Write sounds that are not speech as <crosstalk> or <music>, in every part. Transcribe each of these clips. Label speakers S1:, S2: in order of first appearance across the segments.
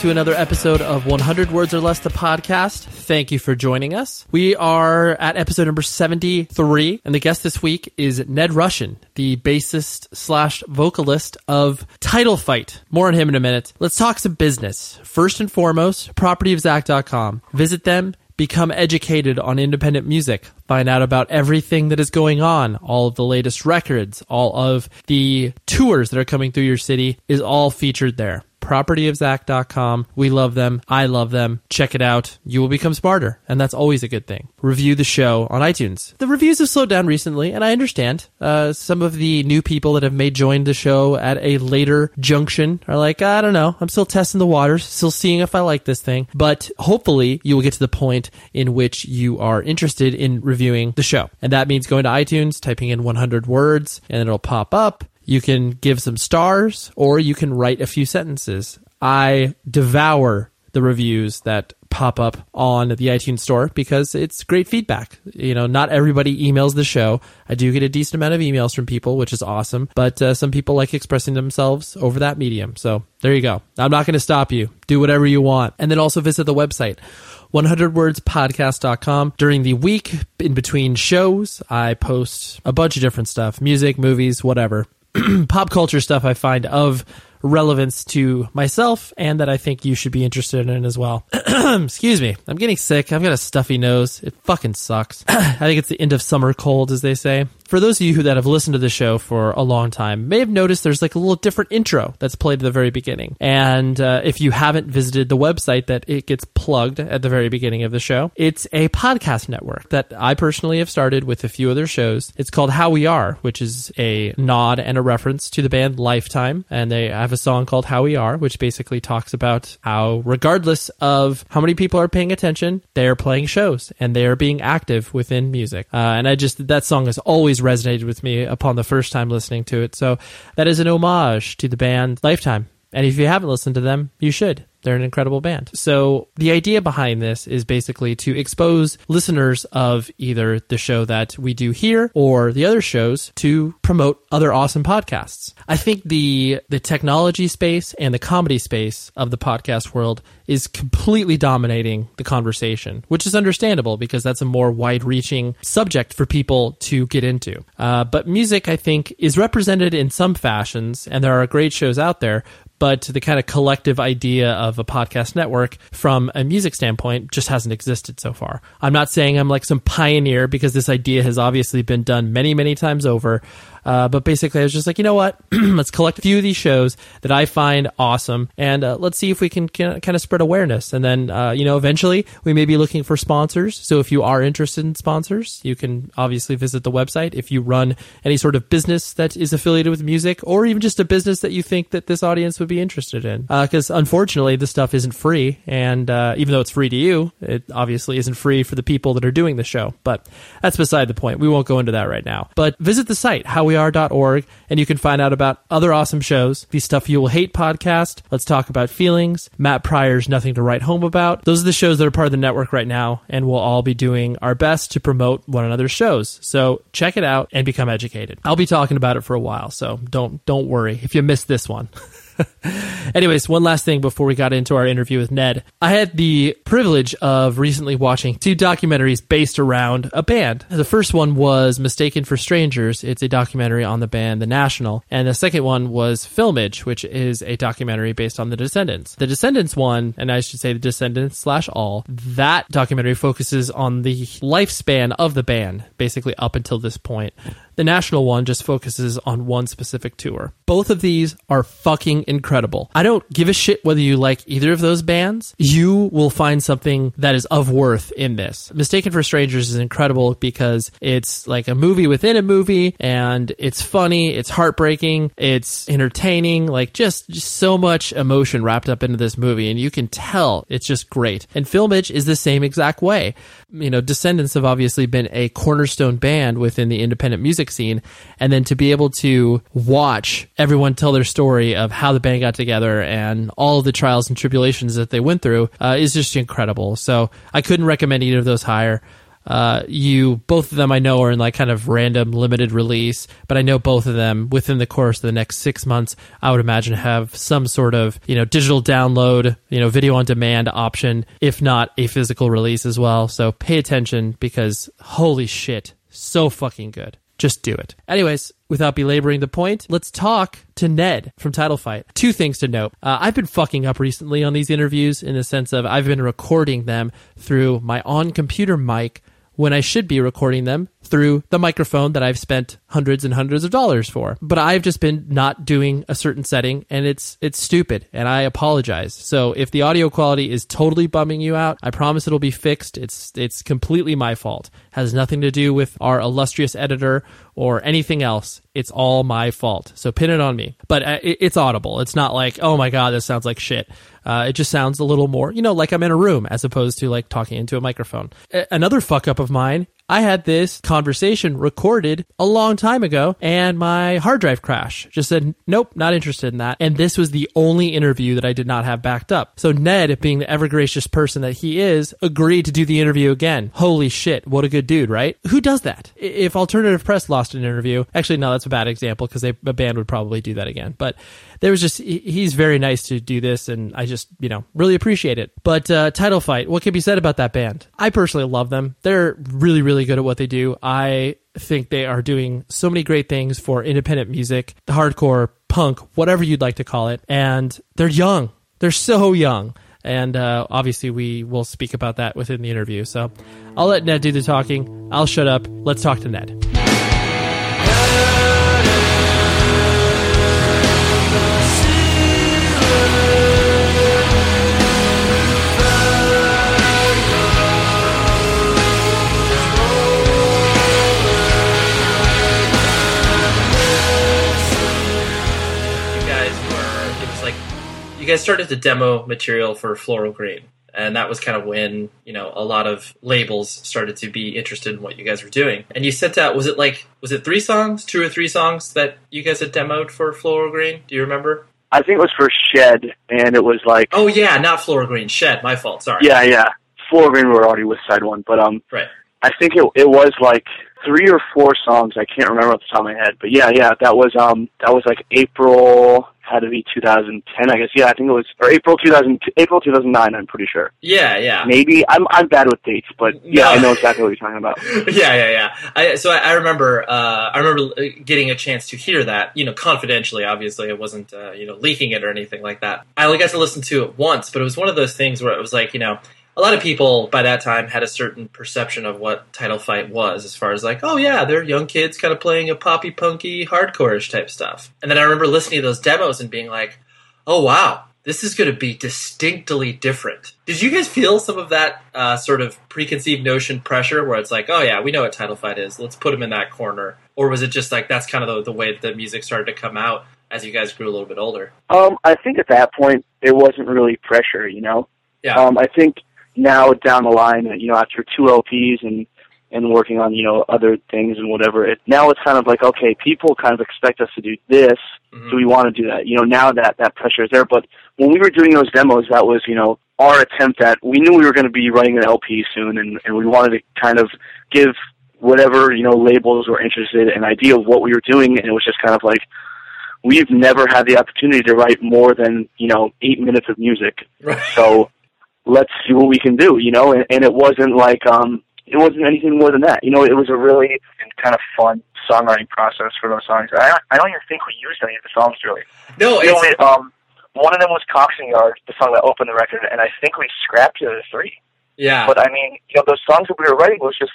S1: to another episode of 100 Words or Less, the podcast. Thank you for joining us. We are at episode number 73, and the guest this week is Ned Russin, the bassist slash vocalist of Title Fight. More on him in a minute. Let's talk some business. First and foremost, propertyofzack.com. Visit them become educated on independent music, find out about everything that is going on, all of the latest records, all of the tours that are coming through your city is all featured there. Propertyofzack.com. We love them. I love them. Check it out. You will become smarter, and that's always a good thing. Review the show on iTunes. The reviews have slowed down recently, and I understand. Uh, some of the new people that have may joined the show at a later junction are like, I don't know. I'm still testing the waters, still seeing if I like this thing. But hopefully, you will get to the point in which you are interested in reviewing the show. And that means going to iTunes, typing in 100 words, and it'll pop up. You can give some stars or you can write a few sentences. I devour the reviews that pop up on the iTunes store because it's great feedback. You know, not everybody emails the show. I do get a decent amount of emails from people, which is awesome, but uh, some people like expressing themselves over that medium. So there you go. I'm not going to stop you. Do whatever you want. And then also visit the website. 100wordspodcast.com. During the week, in between shows, I post a bunch of different stuff music, movies, whatever. <clears throat> pop culture stuff I find of relevance to myself and that I think you should be interested in as well. <clears throat> Excuse me. I'm getting sick. I've got a stuffy nose. It fucking sucks. <clears throat> I think it's the end of summer cold, as they say. For those of you who that have listened to the show for a long time, may have noticed there's like a little different intro that's played at the very beginning. And uh, if you haven't visited the website that it gets plugged at the very beginning of the show, it's a podcast network that I personally have started with a few other shows. It's called How We Are, which is a nod and a reference to the band Lifetime. And they have a song called How We Are, which basically talks about how, regardless of how many people are paying attention, they are playing shows and they are being active within music. Uh, and I just, that song has always resonated with me upon the first time listening to it. So that is an homage to the band Lifetime. And if you haven't listened to them, you should. They're an incredible band. So the idea behind this is basically to expose listeners of either the show that we do here or the other shows to promote other awesome podcasts. I think the the technology space and the comedy space of the podcast world is completely dominating the conversation, which is understandable because that's a more wide-reaching subject for people to get into. Uh, but music, I think, is represented in some fashions, and there are great shows out there but the kind of collective idea of a podcast network from a music standpoint just hasn't existed so far. I'm not saying I'm like some pioneer because this idea has obviously been done many, many times over. Uh, but basically, I was just like, you know what? <clears throat> let's collect a few of these shows that I find awesome, and uh, let's see if we can, kind of spread awareness. And then, uh, you know, eventually we may be looking for sponsors. So if you are interested in sponsors, you can obviously visit the website. If you run any sort of business that is affiliated with music, or even just a business that you think that this audience would be interested in, because unfortunately, this stuff isn't free, and uh, even though it's free to you, it obviously isn't free for the people that are doing the show. But that's beside the point. We won't go into that right now. But visit the site, howweare.org, and you can find out about other awesome shows. The Stuff You Will Hate podcast, Let's Talk About Feelings, Matt Pryor's Nothing to Write Home About. Those are the shows that are part of the network right now, and we'll all be doing our best to promote one another's shows. So check it out and become educated. I'll be talking about it for a while, so don't don't worry if you missed this one. <laughs> <laughs> Anyways, one last thing before we got into our interview with Ned. I had the privilege of recently watching two documentaries based around a band. The first one was Mistaken for Strangers. It's a documentary on the band The National. And the second one was Filmage, which is a documentary based on The Descendents. The Descendents one, and I should say The Descendents slash all, that documentary focuses on the lifespan of the band, basically up until this point. The national one just focuses on one specific tour. Both of these are fucking incredible. I don't give a shit whether you like either of those bands. You will find something that is of worth in this. Mistaken for Strangers is incredible because it's like a movie within a movie and it's funny, it's heartbreaking, it's entertaining, like just, just so much emotion wrapped up into this movie and you can tell it's just great. And Filmage is the same exact way. You know, Descendents have obviously been a cornerstone band within the independent music scene and then to be able to watch everyone tell their story of how the band got together and all the trials and tribulations that they went through uh, is just incredible. So I couldn't recommend either of those higher. Uh, you both of them I know are in like kind of random limited release, but I know both of them within the course of the next six months, I would imagine have some sort of you know digital download, you know video on demand option, if not a physical release as well. So pay attention because holy shit, so fucking good. Just do it. Anyways, without belaboring the point, let's talk to Ned from Title Fight. Two things to note. Uh, I've been fucking up recently on these interviews in the sense of I've been recording them through my on computer mic when I should be recording them through the microphone that I've spent hundreds and hundreds of dollars for. But I've just been not doing a certain setting and it's it's stupid and I apologize. So if the audio quality is totally bumming you out, I promise it'll be fixed. It's it's completely my fault. Has nothing to do with our illustrious editor or anything else. It's all my fault. So pin it on me. But uh, it's audible. It's not like, "Oh my god, this sounds like shit." Uh, it just sounds a little more, you know, like I'm in a room as opposed to like talking into a microphone. A- another fuck up of mine I had this conversation recorded a long time ago and my hard drive crashed. Just said, nope, not interested in that. And this was the only interview that I did not have backed up. So Ned, being the ever gracious person that he is, agreed to do the interview again. Holy shit, what a good dude, right? Who does that? If Alternative Press lost an interview, actually, no, that's a bad example because a band would probably do that again. But there was just he's very nice to do this and i just you know really appreciate it. But uh, title fight what can be said about that band? I personally love them. They're really really good at what they do. I think they are doing so many great things for independent music hardcore punk whatever you'd like to call it. And they're young. They're so young. And uh, obviously we will speak about that within the interview. So i'll let ned do the talking. I'll shut up. Let's talk to ned
S2: guys started to demo material for Floral Green, and that was kind of when you know a lot of labels started to be interested in what you guys were doing. And you sent out was it like was it three songs, two or three songs that you guys had demoed for Floral Green? Do you remember?
S3: I think it was for Shed, and it was like
S2: oh yeah, not Floral Green, Shed. My fault. Sorry.
S3: Yeah, yeah. Floral Green were already with side one, but um,
S2: right.
S3: I think it it was like three or four songs. I can't remember off the top of my head, but yeah, yeah, that was um that was like April had to be 2010, I guess. Yeah, I think it was or April 2000, April 2009. I'm pretty sure.
S2: Yeah, yeah.
S3: Maybe I'm I'm bad with dates, but yeah, no. I know exactly what you're talking about. <laughs>
S2: yeah, yeah, yeah. I, so I, I remember uh, I remember getting a chance to hear that, you know, confidentially. Obviously, it wasn't uh, you know leaking it or anything like that. I only got to listen to it once, but it was one of those things where it was like, you know a lot of people by that time had a certain perception of what title fight was as far as like oh yeah they're young kids kind of playing a poppy punky hardcore-ish type stuff. And then i remember listening to those demos and being like oh wow this is going to be distinctly different. Did you guys feel some of that uh, sort of preconceived notion pressure where it's like oh yeah we know what title fight is let's put them in that corner? Or was it just like that's kind of the, the way the music started to come out as you guys grew a little bit older?
S3: Um, i think at that point it wasn't really pressure you know?
S2: Yeah.
S3: Um, I think now down the line, you know, after two LPs and and working on you know other things and whatever, it now it's kind of like okay, people kind of expect us to do this. Mm-hmm. Do we want to do that? You know, now that that pressure is there. But when we were doing those demos, that was you know our attempt at. We knew we were going to be writing an LP soon, and and we wanted to kind of give whatever you know labels were interested an idea of what we were doing, and it was just kind of like we've never had the opportunity to write more than you know eight minutes of music.
S2: Right.
S3: So let's see what we can do, you know, and, and it wasn't like, um, it wasn't anything more than that. You know, it was a really kind of fun songwriting process for those songs. I, I don't even think we used any of the songs really.
S2: No,
S3: you know, it, um, one of them was Coxton Yard, the song that opened the record, and I think we scrapped the other three.
S2: Yeah.
S3: But I mean, you know, those songs that we were writing was just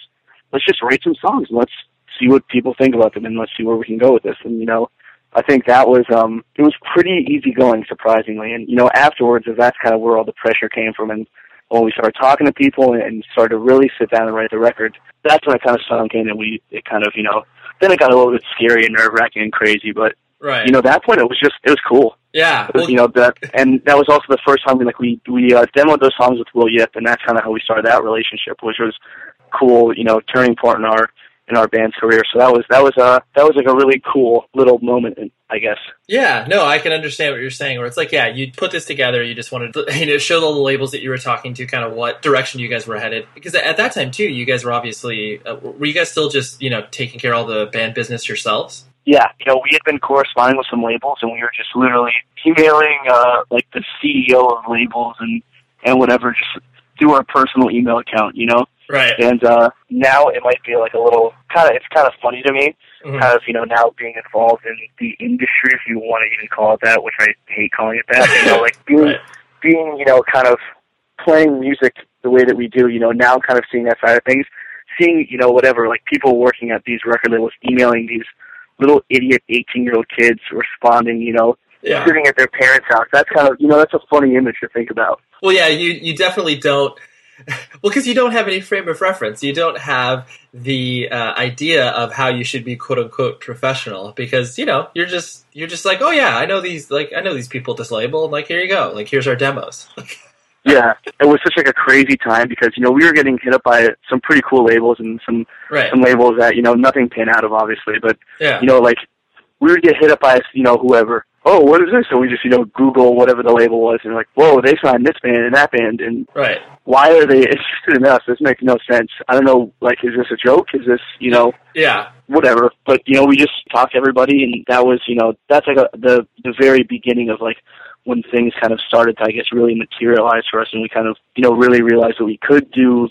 S3: let's just write some songs. Let's see what people think about them and let's see where we can go with this. And you know, I think that was um it was pretty easy going surprisingly. And you know, afterwards that's kind of where all the pressure came from and when we started talking to people and started to really sit down and write the record, that's when it kind of sunk in and we it kind of, you know, then it got a little bit scary and nerve wracking and crazy, but
S2: Right.
S3: you know, that point it was just it was cool.
S2: yeah.
S3: Was,
S2: Well,
S3: you know that, and that was also the first time we like we we uh, demoed those songs with Will Yip, and that's kind of how we started that relationship, which was cool. You know, turning point in our in our band's career. So that was that was uh that was like a really cool little moment, I guess.
S2: Yeah, no, I can understand what you're saying. Where it's like, yeah, you put this together, you just wanted to, <laughs> you know, show all the labels that you were talking to, kind of what direction you guys were headed. Because at that time too, you guys were obviously, uh, were you guys still just, you know, taking care of all the band business yourselves?
S3: Yeah, you know, we had been corresponding with some labels, and we were just literally emailing uh like the CEO of labels and and whatever just through our personal email account, you know.
S2: Right.
S3: And uh now it might be like a little kind of it's kind of funny to me
S2: Mhm.
S3: kind of, you know, now being involved in the industry, if you want to even call it that, which I hate calling it that, you know, <laughs> like being,
S2: Right.
S3: being, you know, kind of playing music the way that we do, you know, now kind of seeing that side of things, seeing, you know, whatever, like people working at these record labels, emailing these little idiot 18 year old kids responding, you know,
S2: Yeah.
S3: sitting at their parents' house. That's kind of, you know, that's a funny image to think about.
S2: Well, yeah, you you definitely don't. <laughs> Well, because you don't have any frame of reference. You don't have the uh, idea of how you should be "quote unquote" professional. Because you know you're just you're just like, oh yeah, I know these like I know these people at this label. And like here you go. Like here's our demos. <laughs>
S3: Yeah, it was such like a crazy time because, you know, we were getting hit up by some pretty cool labels and some,
S2: right.
S3: some labels that, you know, nothing pan out of obviously, but
S2: Yeah.
S3: you know, like we would get hit up by you know whoever. Oh, what is this? And we just you know Google whatever the label was, and like, whoa, they signed this band and that band, and
S2: right.
S3: why are they <laughs> interested in us? This makes no sense. I don't know. Like, is this a joke? Is this you know
S2: Yeah.
S3: whatever? But you know, we just talked to everybody, and that was you know that's like a, the the very beginning of like when things kind of started to I guess really materialize for us, and we kind of you know really realized that we could do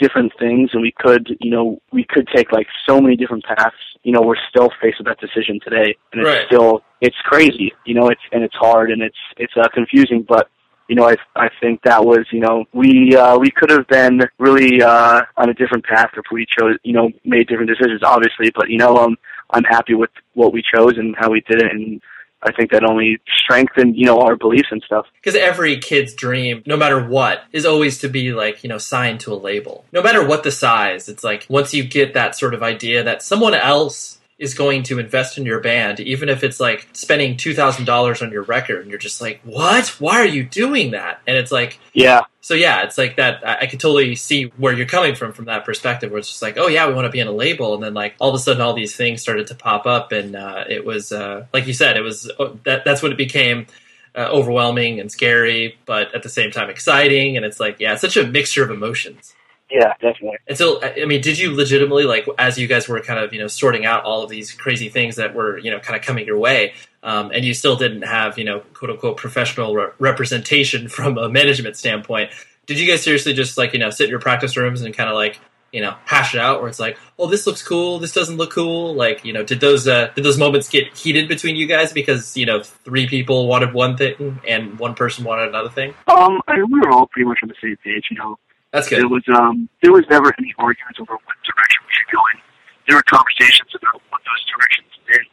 S3: different things and we could you know we could take like so many different paths you know we're still faced with that decision today and it's
S2: Right.
S3: still it's crazy you know it's and it's hard and it's it's uh, confusing but you know i i think that was you know we uh we could have been really uh on a different path if we chose you know made different decisions obviously but you know um i'm happy with what we chose and how we did it and i think that only strengthened you know our beliefs and stuff
S2: Because every kid's dream, no matter what, is always to be like, you know, signed to a label. No matter what the size, it's like once you get that sort of idea that someone else is going to invest in your band, even if it's like spending $2,000 on your record, and you're just like, what? Why are you doing that? And it's like,
S3: yeah
S2: so yeah, it's like that. I I could totally see where you're coming from from that perspective, where it's just like, oh yeah, we want to be in a label, and then like all of a sudden, all these things started to pop up, and uh, it was uh, like you said, it was oh, that. That's when it became uh, overwhelming and scary, but at the same time exciting, and it's like, yeah, it's such a mixture of emotions.
S3: Yeah definitely
S2: And so, I mean, did you legitimately like as you guys were kind of you know sorting out all of these crazy things that were you know kind of coming your way, um, and you still didn't have you know quote unquote professional re- representation <laughs> from a management standpoint? Did you guys seriously just like you know sit in your practice rooms and kind of like you know hash it out where it's like, oh, this looks cool, this doesn't look cool? Like you know, did those uh, did those moments get heated between you guys because you know three people wanted one thing and one person wanted another thing?
S3: um I mean, we were all pretty much on the same page you know
S2: That's good.
S3: There was um there was never any arguments over what direction we should go in. There were conversations about what those directions did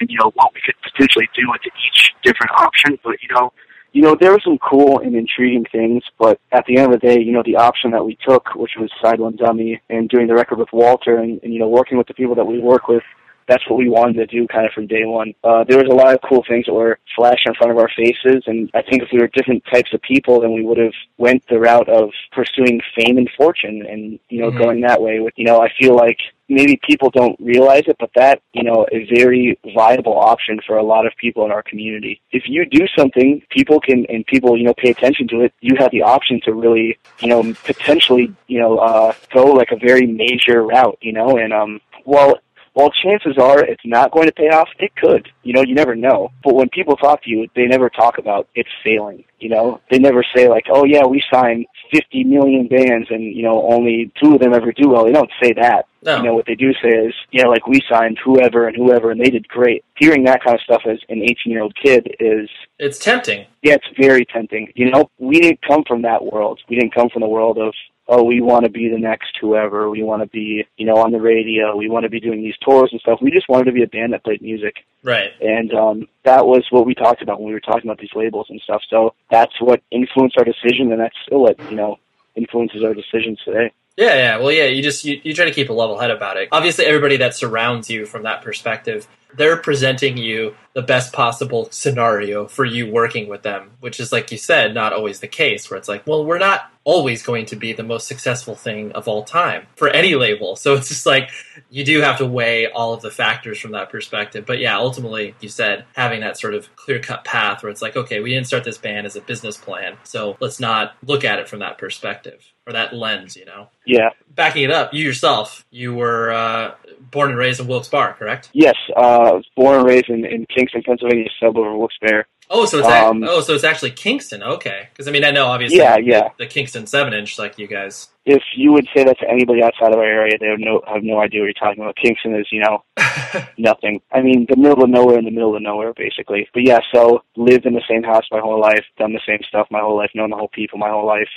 S3: and you know what we could potentially do with each different option. But you know, you know there were some cool and intriguing things. But at the end of the day, you know the option that we took, which was Side One Dummy, and doing the record with Walter, and, and you know working with the people that we work with. That's what we wanted to do kind of from day one. Uh, there was a lot of cool things that were flashed in front of our faces, and I think if we were different types of people, then we would have went the route of pursuing fame and fortune, and you know
S2: Mhm.
S3: going that way. With you know, I feel like maybe people don't realize it, but that you know a very viable option for a lot of people in our community. If you do something, people can and people you know pay attention to it. You have the option to really you know potentially you know uh, go like a very major route. You know, and um, well while chances are it's not going to pay off, it could. You know, you never know. But when people talk to you, they never talk about it failing. You know, they never say like, "Oh yeah, we signed 50 million bands and you know only two of them ever do well." They don't say that.
S2: No.
S3: You know, what they do say is, "Yeah, like we signed whoever and whoever, and they did great." Hearing that kind of stuff as an 18-year-old kid is
S2: It's tempting.
S3: yeah, it's very tempting. You know, we didn't come from that world. We didn't come from the world of oh, we want to be the next whoever. We want to be, you know, on the radio. We want to be doing these tours and stuff. We just wanted to be a band that played music.
S2: Right.
S3: And um, that was what we talked about when we were talking about these labels and stuff. So that's what influenced our decision, and that's still what, you know, influences our decisions today.
S2: Yeah, yeah. Well, yeah, you just you, you try to keep a level head about it. Obviously, everybody that surrounds you from that perspective, they're presenting you the best possible scenario for you working with them, which is like you said, not always the case where it's like, well, we're not always going to be the most successful thing of all time for any label. So it's just like you do have to weigh all of the factors from that perspective. But yeah, ultimately, you said having that sort of clear cut path where it's like, okay, we didn't start this band as a business plan. So let's not look at it from that perspective or that lens, you know?
S3: Yeah.
S2: Backing it up, you yourself, you were uh, born and raised in Wilkes Barre, correct?
S3: Yes. Uh, born and raised in, in Kingston, Pennsylvania, suburb of Wilkes-Barre.
S2: Oh, so it's
S3: Um,
S2: oh, so it's actually Kingston. Okay, because I mean, I know obviously,
S3: Yeah, yeah.
S2: the Kingston seven inch, like you guys.
S3: If you would say that to anybody outside of our area, they would no, have no idea what you're talking about. Kingston is, you know, <laughs> nothing. I mean, the middle of nowhere in the middle of nowhere, basically. But yeah, so lived in the same house my whole life, done the same stuff my whole life, known the whole people my whole life.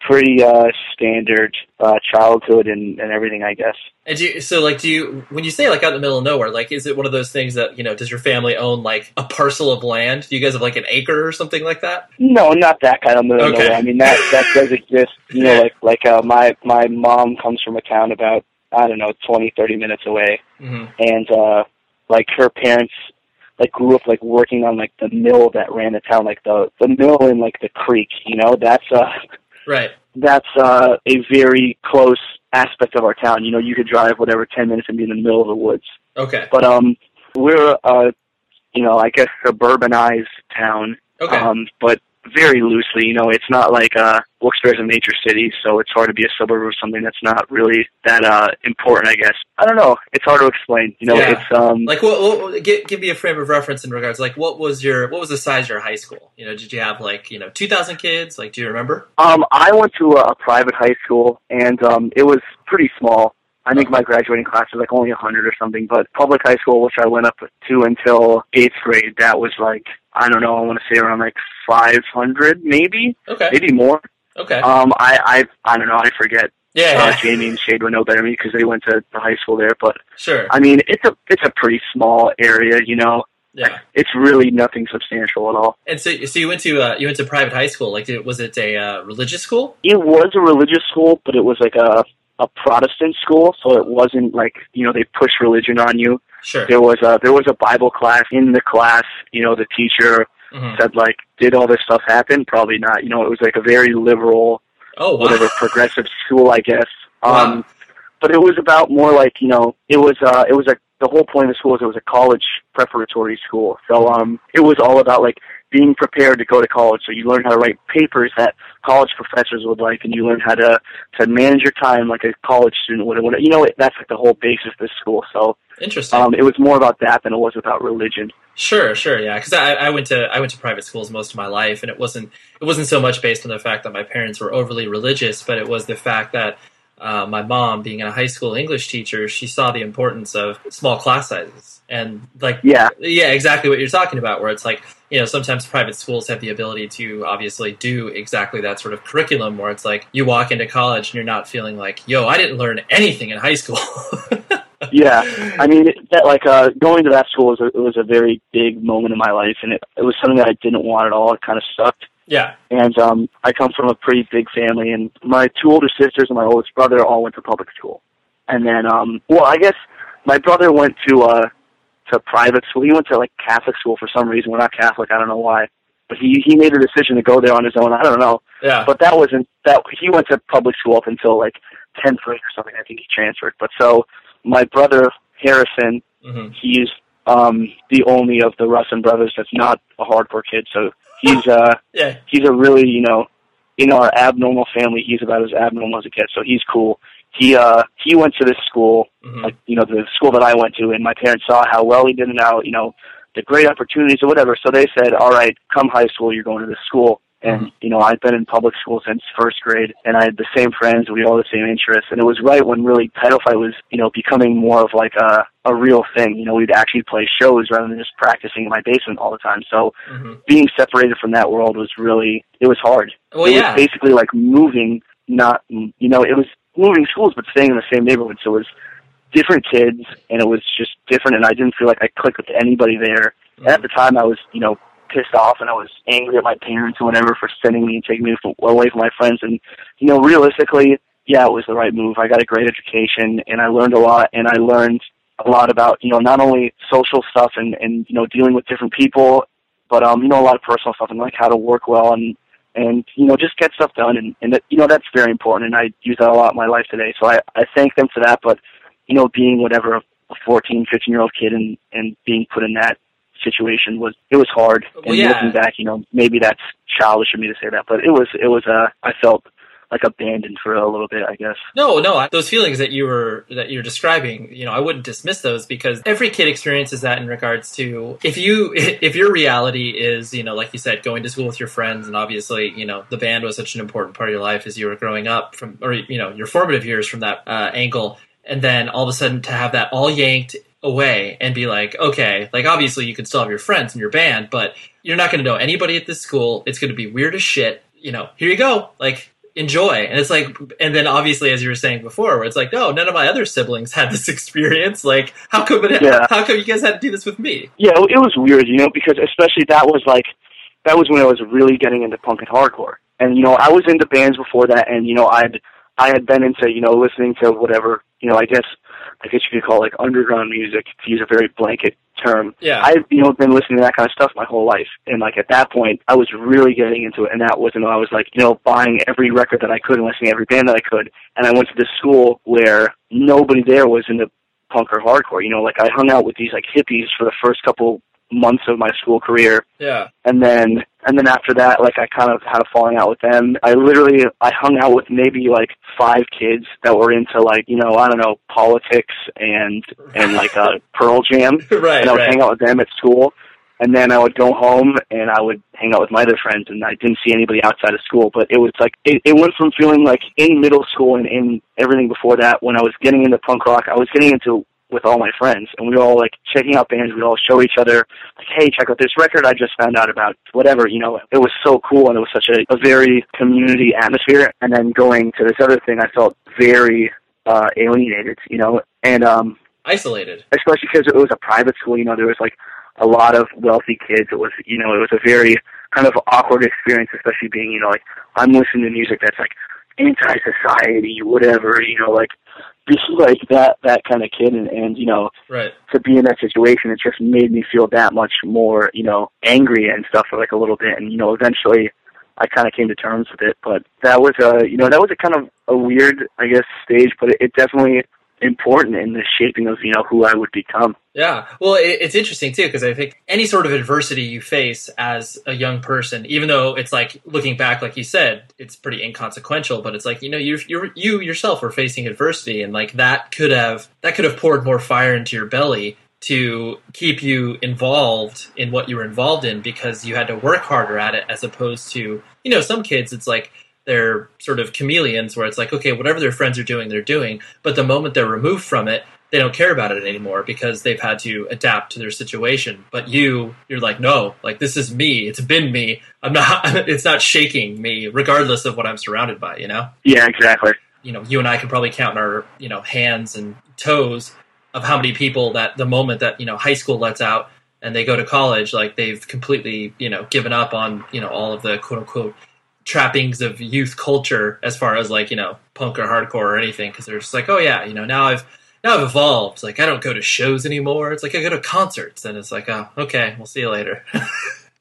S3: Pretty uh, standard uh, childhood and, and everything, I guess.
S2: And do you, so, like, do you when you say like out in the middle of nowhere, like, is it one of those things that you know? Does your family own like a parcel of land? Do you guys have like an acre or something like that?
S3: No, not that kind of middle of
S2: Okay.
S3: nowhere. I mean, that that does exist. You know, <laughs> like like uh, my my mom comes from a town about I don't know twenty thirty minutes away,
S2: hmm
S3: and uh like her parents like grew up like working on like the mill that ran the town, like the the mill in like the creek. You know, that's uh
S2: Right.
S3: that's uh a very close aspect of our town. You know, you could drive whatever ten minutes and be in the middle of the woods.
S2: Okay.
S3: But um, we're uh, you know, I guess suburbanized town
S2: Okay.
S3: um, but very loosely. You know, it's not like uh, Wilkes-Barre is a major city, so it's hard to be a suburb of something that's not really that uh, important. I guess I don't know. It's hard to explain. You know,
S2: Yeah.
S3: it's um,
S2: like, what, what, give, give me a frame of reference in regards. Like, what was your what was the size of your high school? You know, did you have like you know two thousand kids? Like, do you remember?
S3: um, I went to a, private high school, and um, it was pretty small. I think my graduating class was like only a hundred or something, but public high school, which I went up to until eighth grade, that was like I don't know. I want to say around like five hundred, maybe,
S2: Okay.
S3: maybe more.
S2: Okay.
S3: Um, I I I don't know. I forget.
S2: yeah.
S3: uh,
S2: yeah.
S3: Jamie and Shane would know better than me because they went to the high school there. But
S2: Sure.
S3: I mean, it's a it's a pretty small area. You know,
S2: Yeah.
S3: it's really nothing substantial at all.
S2: And so, so you went to uh, you went to private high school. Like, was it a uh, religious school?
S3: It was a religious school, but it was like a a Protestant school, so it wasn't like you know they push religion on you.
S2: Sure.
S3: There was a there was a Bible class in the class. You know, the teacher
S2: hmm
S3: said like, "Did all this stuff happen?" Probably not. You know, it was like a very liberal,
S2: Oh, wow.
S3: whatever, progressive school, I guess.
S2: Wow.
S3: Um, but it was about more like you know it was uh it was a the whole point of the school is it was a college preparatory school so um it was all about like being prepared to go to college so you learn how to write papers that college professors would like and you learn how to to manage your time like a college student would would you know that's like the whole basis of this school so
S2: Interesting.
S3: um it was more about that than it was about religion
S2: Sure, sure, yeah. Because I, I went to I went to private schools most of my life, and it wasn't it wasn't so much based on the fact that my parents were overly religious, but it was the fact that uh, my mom, being a high school English teacher, she saw the importance of small class sizes, and like
S3: yeah
S2: yeah, exactly what you're talking about. Where it's like you know sometimes private schools have the ability to obviously do exactly that sort of curriculum, where it's like you walk into college and you're not feeling like yo, I didn't learn anything in high school. <laughs>
S3: yeah I mean, it- that like uh, going to that school was a, it was a very big moment in my life, and it, it was something that I didn't want at all. It kind of sucked,
S2: yeah.
S3: and um, I come from a pretty big family, and my two older sisters and my oldest brother all went to public school, and then um, well, I guess my brother went to uh, to private school. He went to like Catholic school for some reason. We're not Catholic. I don't know why, but he he made a decision to go there on his own. I don't know,
S2: Yeah.
S3: but that wasn't that he went to public school up until like tenth grade or something. I think he transferred. But so my brother Harrison,
S2: hmm
S3: he's um the only of the Russin brothers that's not a hardcore kid. So he's <laughs> uh
S2: Yeah.
S3: he's a really you know in our abnormal family he's about as abnormal as it gets. So he's cool. He uh he went to this school
S2: hmm
S3: like you know the school that I went to, and my parents saw how well he did and how you know the great opportunities or whatever. So they said, "All right, come high school, you're going to this school." And you know, I've been in public school since first grade, and I had the same friends. We had all the same interests, and it was right when really Title Fight was, you know, becoming more of like a a real thing. You know, we'd actually play shows rather than just practicing in my basement all the time. So
S2: hmm
S3: being separated from that world was really it was hard.
S2: Well,
S3: it
S2: yeah.
S3: was basically like moving not, you know, it was moving schools but staying in the same neighborhood. So it was different kids, and it was just different. And I didn't feel like I clicked with anybody there. Mm-hmm. And at the time, I was, you know, pissed off and I was angry at my parents or whatever for sending me and taking me away from my friends. And you know, realistically, yeah, it was the right move. I got a great education and I learned a lot. And I learned a lot about you know not only social stuff and and you know dealing with different people, but um you know a lot of personal stuff and like how to work well and and you know just get stuff done and and that, you know that's very important and I use that a lot in my life today. So I I thank them for that. But you know being whatever a 14, 15 year old kid and and being put in that situation was it was hard.
S2: Well,
S3: and
S2: yeah.
S3: looking back, you know maybe that's childish of me to say that, but it was it was uh I felt like abandoned for a little bit, I guess.
S2: No, no, those feelings that you were that you're describing, you know, I wouldn't dismiss those because every kid experiences that in regards to if you <laughs> if your reality is, you know, like you said, going to school with your friends and obviously, you know, the band was such an important part of your life as you were growing up from or you know, your formative years from that uh, angle and then all of a sudden to have that all yanked away and be like, okay, like obviously you can still have your friends and your band, but you're not going to know anybody at this school. It's going to be weird as shit. You know, here you go. Like enjoy. And it's like, and then obviously, as you were saying before, where it's like, no, none of my other siblings had this <laughs> experience. Like, how come it,
S3: Yeah.
S2: how come you guys had to do this with me?
S3: Yeah, it was weird, you know, because especially that was like that was when I was really getting into punk and hardcore. And you know, I was into bands before that and you know, I'd I had been into, you know, listening to whatever, you know, I guess I guess you could call it like underground music to use a very blanket term.
S2: Yeah.
S3: I've, you know, been listening to that kind of stuff my whole life. And like at that point I was really getting into it and that wasn't I was like, you know, buying every record that I could and listening to every band that I could. And I went to this school where nobody there was into punk or hardcore. You know, like I hung out with these like hippies for the first couple months of my school career
S2: Yeah.
S3: and then and then after that like i kind of had a falling out with them i literally i hung out with maybe like five kids that were into like you know i don't know politics and and like uh <laughs> pearl jam
S2: right.
S3: and i would
S2: right.
S3: hang out with them at school and then i would go home and i would hang out with my other friends and i didn't see anybody outside of school but it was like it, it went from feeling like in middle school and in everything before that when i was getting into punk rock i was getting into with all my friends and we were all like checking out bands we'd all show each other like hey check out this record i just found out about whatever you know it was so cool and it was such a, a very community atmosphere and then going to this other thing i felt very uh alienated you know and um
S2: Isolated.
S3: especially because it was a private school. You know, there was like a lot of wealthy kids. It was, you know, it was a very kind of awkward experience, especially being, you know, like I'm listening to music that's like anti-society, whatever. You know, like just like that that kind of kid, and, and you know,
S2: Right.
S3: to be in that situation, it just made me feel that much more, you know, angry and stuff for like a little bit. And you know, eventually, I kind of came to terms with it. But that was a, you know, that was a kind of a weird, I guess, stage. But it, it definitely important in the shaping of you know who I would become.
S2: Yeah. Well, it, it's interesting too because I think any sort of adversity you face as a young person, even though it's like looking back, like you said, it's pretty inconsequential, but it's like you know you you yourself were facing adversity, and like that could have that could have poured more fire into your belly to keep you involved in what you were involved in because you had to work harder at it as opposed to you know some kids it's like they're sort of chameleons where it's like okay whatever their friends are doing they're doing. But the moment they're removed from it they don't care about it anymore because they've had to adapt to their situation. But you you're like no like this is me. It's been me. I'm not <laughs> it's not shaking me regardless of what i'm surrounded by you know?
S3: Yeah, exactly.
S2: you know you and i can probably count on our you know hands and toes of how many people that the moment that you know high school lets out and they go to college like they've completely you know given up on you know all of the quote unquote trappings of youth culture as far as like you know punk or hardcore or anything because they're just like oh yeah you know now i've now i've evolved. Like i don't go to shows anymore. It's like i go to concerts. And it's like oh okay we'll see you later. <laughs>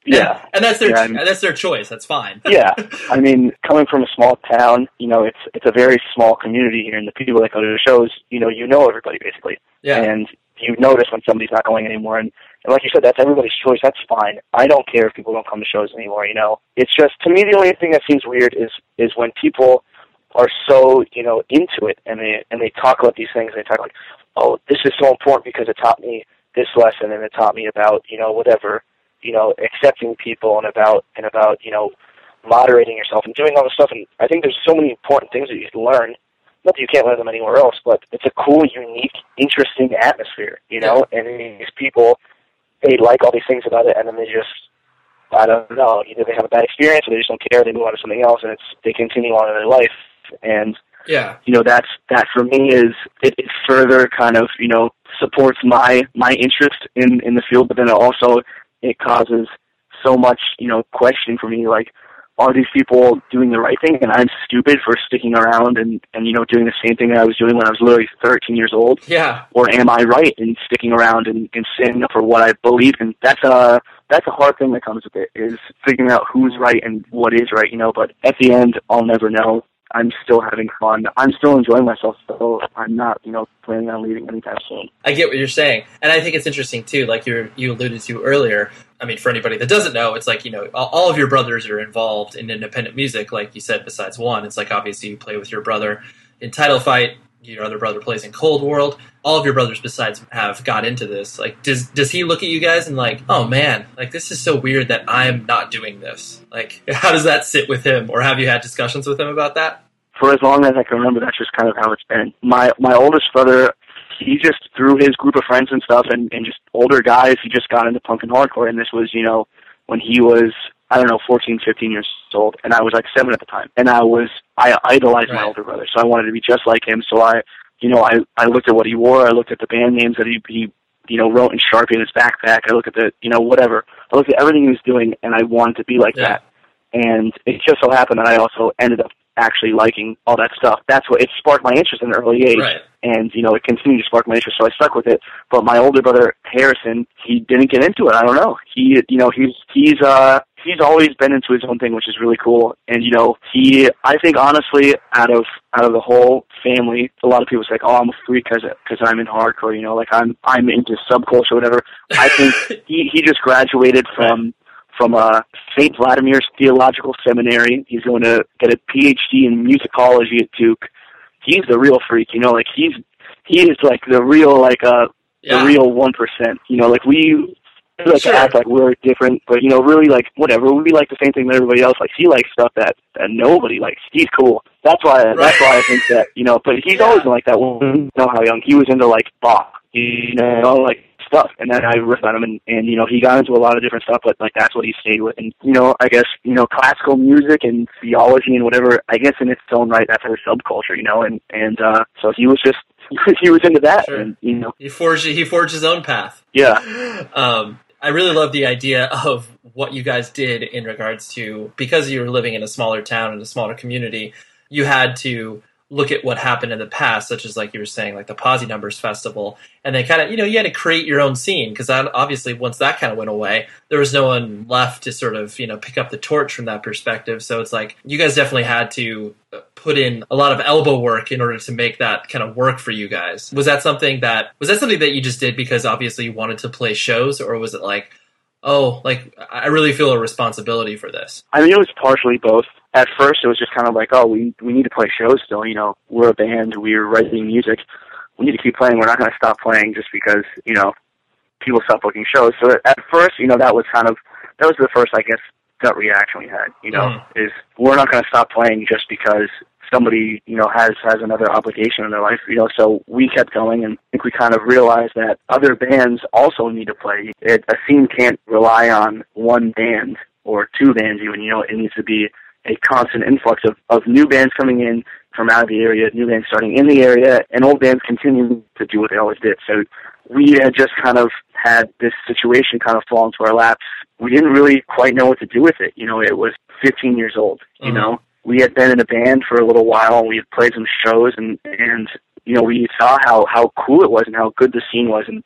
S3: Yeah.
S2: and that's their
S3: Yeah, I'm-
S2: that's their choice. That's fine. <laughs>
S3: Yeah, I mean, coming from a small town, you know, it's it's a very small community here, and the people that go to the shows, you know, you know everybody basically,
S2: yeah.
S3: And you notice when somebody's not going anymore. And, and like you said, that's everybody's choice. That's fine. I don't care if people don't come to shows anymore. You know, it's just to me the only thing that seems weird is is when people are so you know into it and they and they talk about these things. And they talk like, oh, this is so important because it taught me this lesson and it taught me about you know whatever you know accepting people and about and about you know moderating yourself and doing all this stuff. And I think there's so many important things that you can learn. Not that you can't learn them anywhere else, but it's a cool, unique, interesting atmosphere, you know. And these people, they like all these things about it, and then they just, I don't know, either they have a bad experience or they just don't care, they move on to something else, and it's they continue on in their life. and
S2: Yeah.
S3: you know that's that for me is it, it further kind of you know supports my my interest in in the field, but then it also it causes so much you know questioning for me like are these people doing the right thing and I'm stupid for sticking around and and you know doing the same thing that I was doing when I was literally 13 years old
S2: Yeah.
S3: or am I right in sticking around and, and standing up for what I believe in? That's a that's a hard thing that comes with it is figuring out who's right and what is right, you know. But at the end, I'll never know. I'm still having fun. I'm still enjoying myself, so I'm not, you know, planning on leaving anytime soon.
S2: I get what you're saying, and I think it's interesting too. Like you you alluded to earlier. I mean, for anybody that doesn't know, it's like you know all, all of your brothers are involved in independent music. Like you said, besides one, it's like obviously you play with your brother in Title Fight. Your other brother plays in Cold World. All of your brothers, besides, have got into this. Like, does does he look at you guys and like, oh man, like this is so weird that I'm not doing this? Like, <laughs> how does that sit with him? Or have you had discussions with him about that?
S3: For as long as I can remember, that's just kind of how it's been. My my oldest brother, he just through his group of friends and stuff, and and just older guys, he just got into punk and hardcore. And this was, you know, when he was I don't know, 14, 15 years old, and I was like seven at the time. And I was, I idolized my older brother, so I wanted to be just like him. So I, you know, I, I looked at what he wore, I looked at the band names that he, he, you know, wrote in Sharpie in his backpack. I looked at the, you know, whatever. I looked at everything he was doing, and I wanted to be like
S2: Yeah.
S3: that. And it just so happened that I also ended up actually liking all that stuff. That's what it sparked my interest in an early age
S2: Right.
S3: and you know it continued to spark my interest, so I stuck with it. But my older brother Harrison, he didn't get into it. I don't know. He, you know, he's he's uh he's always been into his own thing, which is really cool. And you know, he, I think honestly, out of out of the whole family, a lot of people say, like, "Oh, I'm a freak because because I'm in hardcore." You know, like I'm I'm into subculture, or whatever. I think <laughs> he he just graduated from from uh, St. Vladimir's Theological Seminary. He's going to get a PhD in musicology at Duke. He's the real freak, you know. Like he's he is like the real like uh
S2: Yeah.
S3: the real one percent. You know, like we like
S2: Sure.
S3: act like we're different, but you know, really like whatever. We like the same thing that everybody else. Like he likes stuff that that nobody likes. He's cool. That's why that's why I think that you know. But he's
S2: Yeah.
S3: always been like that. When you know how young he was into like Bach, you know, like stuff. And then I riffed on him, and and you know he got into a lot of different stuff. But like that's what he stayed with. And you know, I guess you know classical music and theology and whatever. I guess in its own right, that's a subculture. You know, and and uh so he was just <laughs> he was into that.
S2: Sure.
S3: And you know,
S2: He forged he forged his own path.
S3: yeah.
S2: um, I really love the idea of what you guys did in regards to because you were living in a smaller town in a smaller community, you had to look at what happened in the past, such as like you were saying, like the Positive Numbers Festival, and then kind of you know you had to create your own scene because obviously once that kind of went away, there was no one left to sort of you know pick up the torch from that perspective. So it's like you guys definitely had to uh, put in a lot of elbow work in order to make that kind of work for you guys. Was that something that was that something that you just did because obviously you wanted to play shows, or was it like, oh, like I really feel a responsibility for this?
S3: I mean, it was partially both. At first, it was just kind of like, oh, we we need to play shows still. You know, we're a band. We're writing music. We need to keep playing. We're not going to stop playing just because you know people stop booking shows. So at first, you know, that was kind of that was the first, I guess, gut reaction we had. You know,
S2: Mhm.
S3: is we're not going to stop playing just because somebody you know has has another obligation in their life. You know, so we kept going, and I think we kind of realized that other bands also need to play. It, a scene can't rely on one band or two bands even. You know, it needs to be a constant influx of, of new bands coming in from out of the area, new bands starting in the area, and old bands continuing to do what they always did. So we had just kind of had this situation kind of fall into our laps. We didn't really quite know what to do with it. You know, it was 15 years old, you
S2: Mhm.
S3: know. We had been in a band for a little while, and we had played some shows, and, and you know, we saw how, how cool it was and how good the scene was. And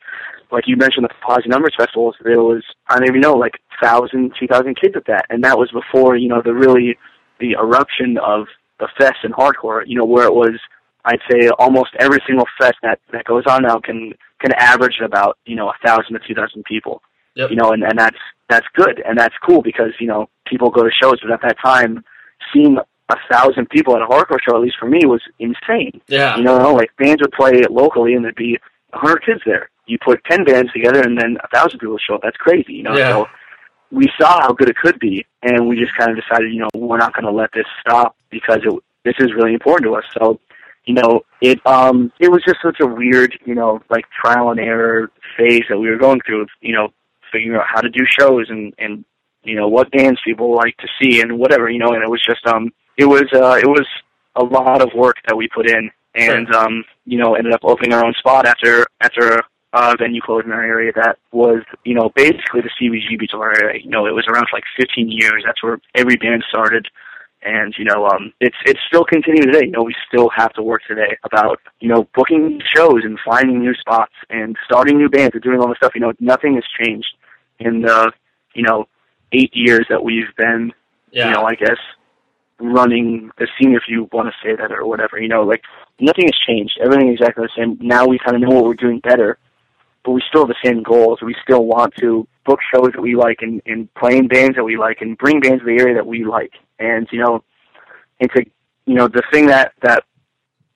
S3: like you mentioned, the Positive Numbers Festivals, there was, I don't even know, like 1,000, 2,000 kids at that. And that was before, you know, the really, the eruption of the fest and hardcore, you know, where it was, I'd say almost every single fest that, that goes on now can, can average about, you know, a thousand to two thousand people.
S2: Yep.
S3: You know, and, and that's, that's good and that's cool because, you know, people go to shows, but at that time, seeing a thousand people at a hardcore show, at least for me, was insane.
S2: Yeah,
S3: You know, like bands would play locally and there'd be a hundred kids there. You put ten bands together and then a thousand people show up. That's crazy, you know.
S2: Yeah.
S3: So we saw how good it could be, and we just kind of decided, you know, we're not going to let this stop because it, this is really important to us. So, you know, it um it was just such a weird, you know, like trial and error phase that we were going through. You know, figuring out how to do shows and and you know what bands people like to see and whatever, you know. And it was just um it was uh it was a lot of work that we put in, and um, you know, ended up opening our own spot after after a venue closed in our area that was, you know, basically the CBGBs of our area. You know, it was around for like 15 years. That's where every band started. And you know, um, it's it's still continuing today. You know, we still have to work today about you know booking shows and finding new spots and starting new bands and doing all this stuff. You know, nothing has changed in the you know eight years that we've been
S2: Yeah.
S3: you know, I guess running the scene, if you want to say that or whatever. You know, like nothing has changed. Everything is exactly the same. Now we kind of know what we're doing better, but we still have the same goals. We still want to book shows that we like and, and play in bands that we like and bring bands to the area that we like. And you know, and to you know, the thing that that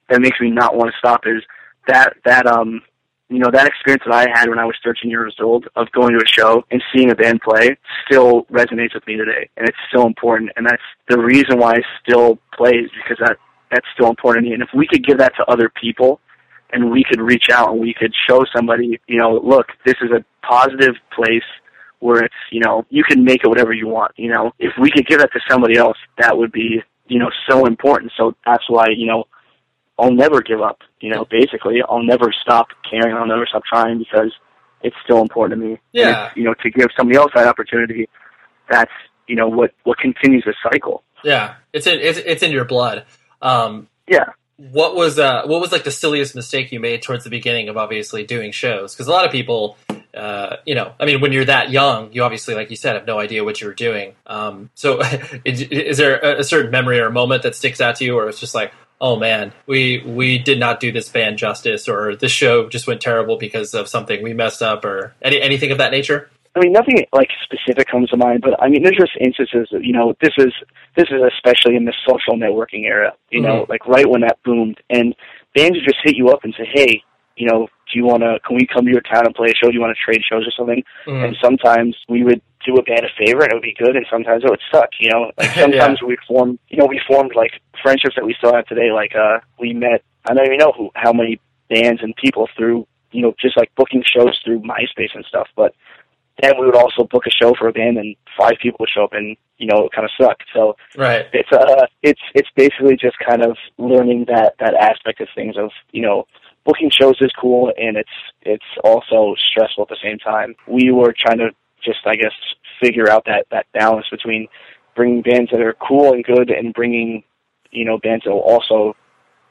S3: that makes me not want to stop is that that um you know that experience that I had when I was 13 years old of going to a show and seeing a band play still resonates with me today, and it's still important, and that's the reason why I still play is because that that's still important to me. And if we could give that to other people, and we could reach out and we could show somebody, you know, look, this is a positive place where it's, you know, you can make it whatever you want. You know, if we could give that to somebody else, that would be, you know, so important. So that's why, you know, I'll never give up. You know, basically, I'll never stop caring. I'll never stop trying because it's still important to me.
S2: Yeah.
S3: you know, to give somebody else that opportunity, that's you know what what continues the cycle.
S2: Yeah. It's in it's, it's in your blood. Um,
S3: Yeah.
S2: What was uh what was like the silliest mistake you made towards the beginning of obviously doing shows? Because a lot of people uh you know i mean when you're that young you obviously like you said have no idea what you were doing. Um so <laughs> is, is there a, a certain memory or moment that sticks out to you or it's just like oh man we we did not do this band justice or this show just went terrible because of something we messed up or any, anything of that nature
S3: I mean, nothing like specific comes to mind, but I mean, there's just instances. That, you know, this is this is especially in the social networking era. You know, like right when that boomed, and bands would just hit you up and say, "Hey, you know, do you want to? Can we come to your town and play a show? Do you want to trade shows or something?"
S2: Mhm.
S3: And sometimes we would do a band a favor and it would be good, and sometimes it would suck. You know, like <laughs> sometimes we'd form. You know, we formed like friendships that we still have today. Like, uh, we met. I don't even know who, how many bands and people through. You know, just like booking shows through MySpace and stuff, but then we would also book a show for a band and five people would show up and you know it kind of sucked. So
S2: right.
S3: it's uh it's it's basically just kind of learning that that aspect of things of you know booking shows is cool and it's it's also stressful at the same time. We were trying to just i guess figure out that that balance between bringing bands that are cool and good and bringing you know bands that will also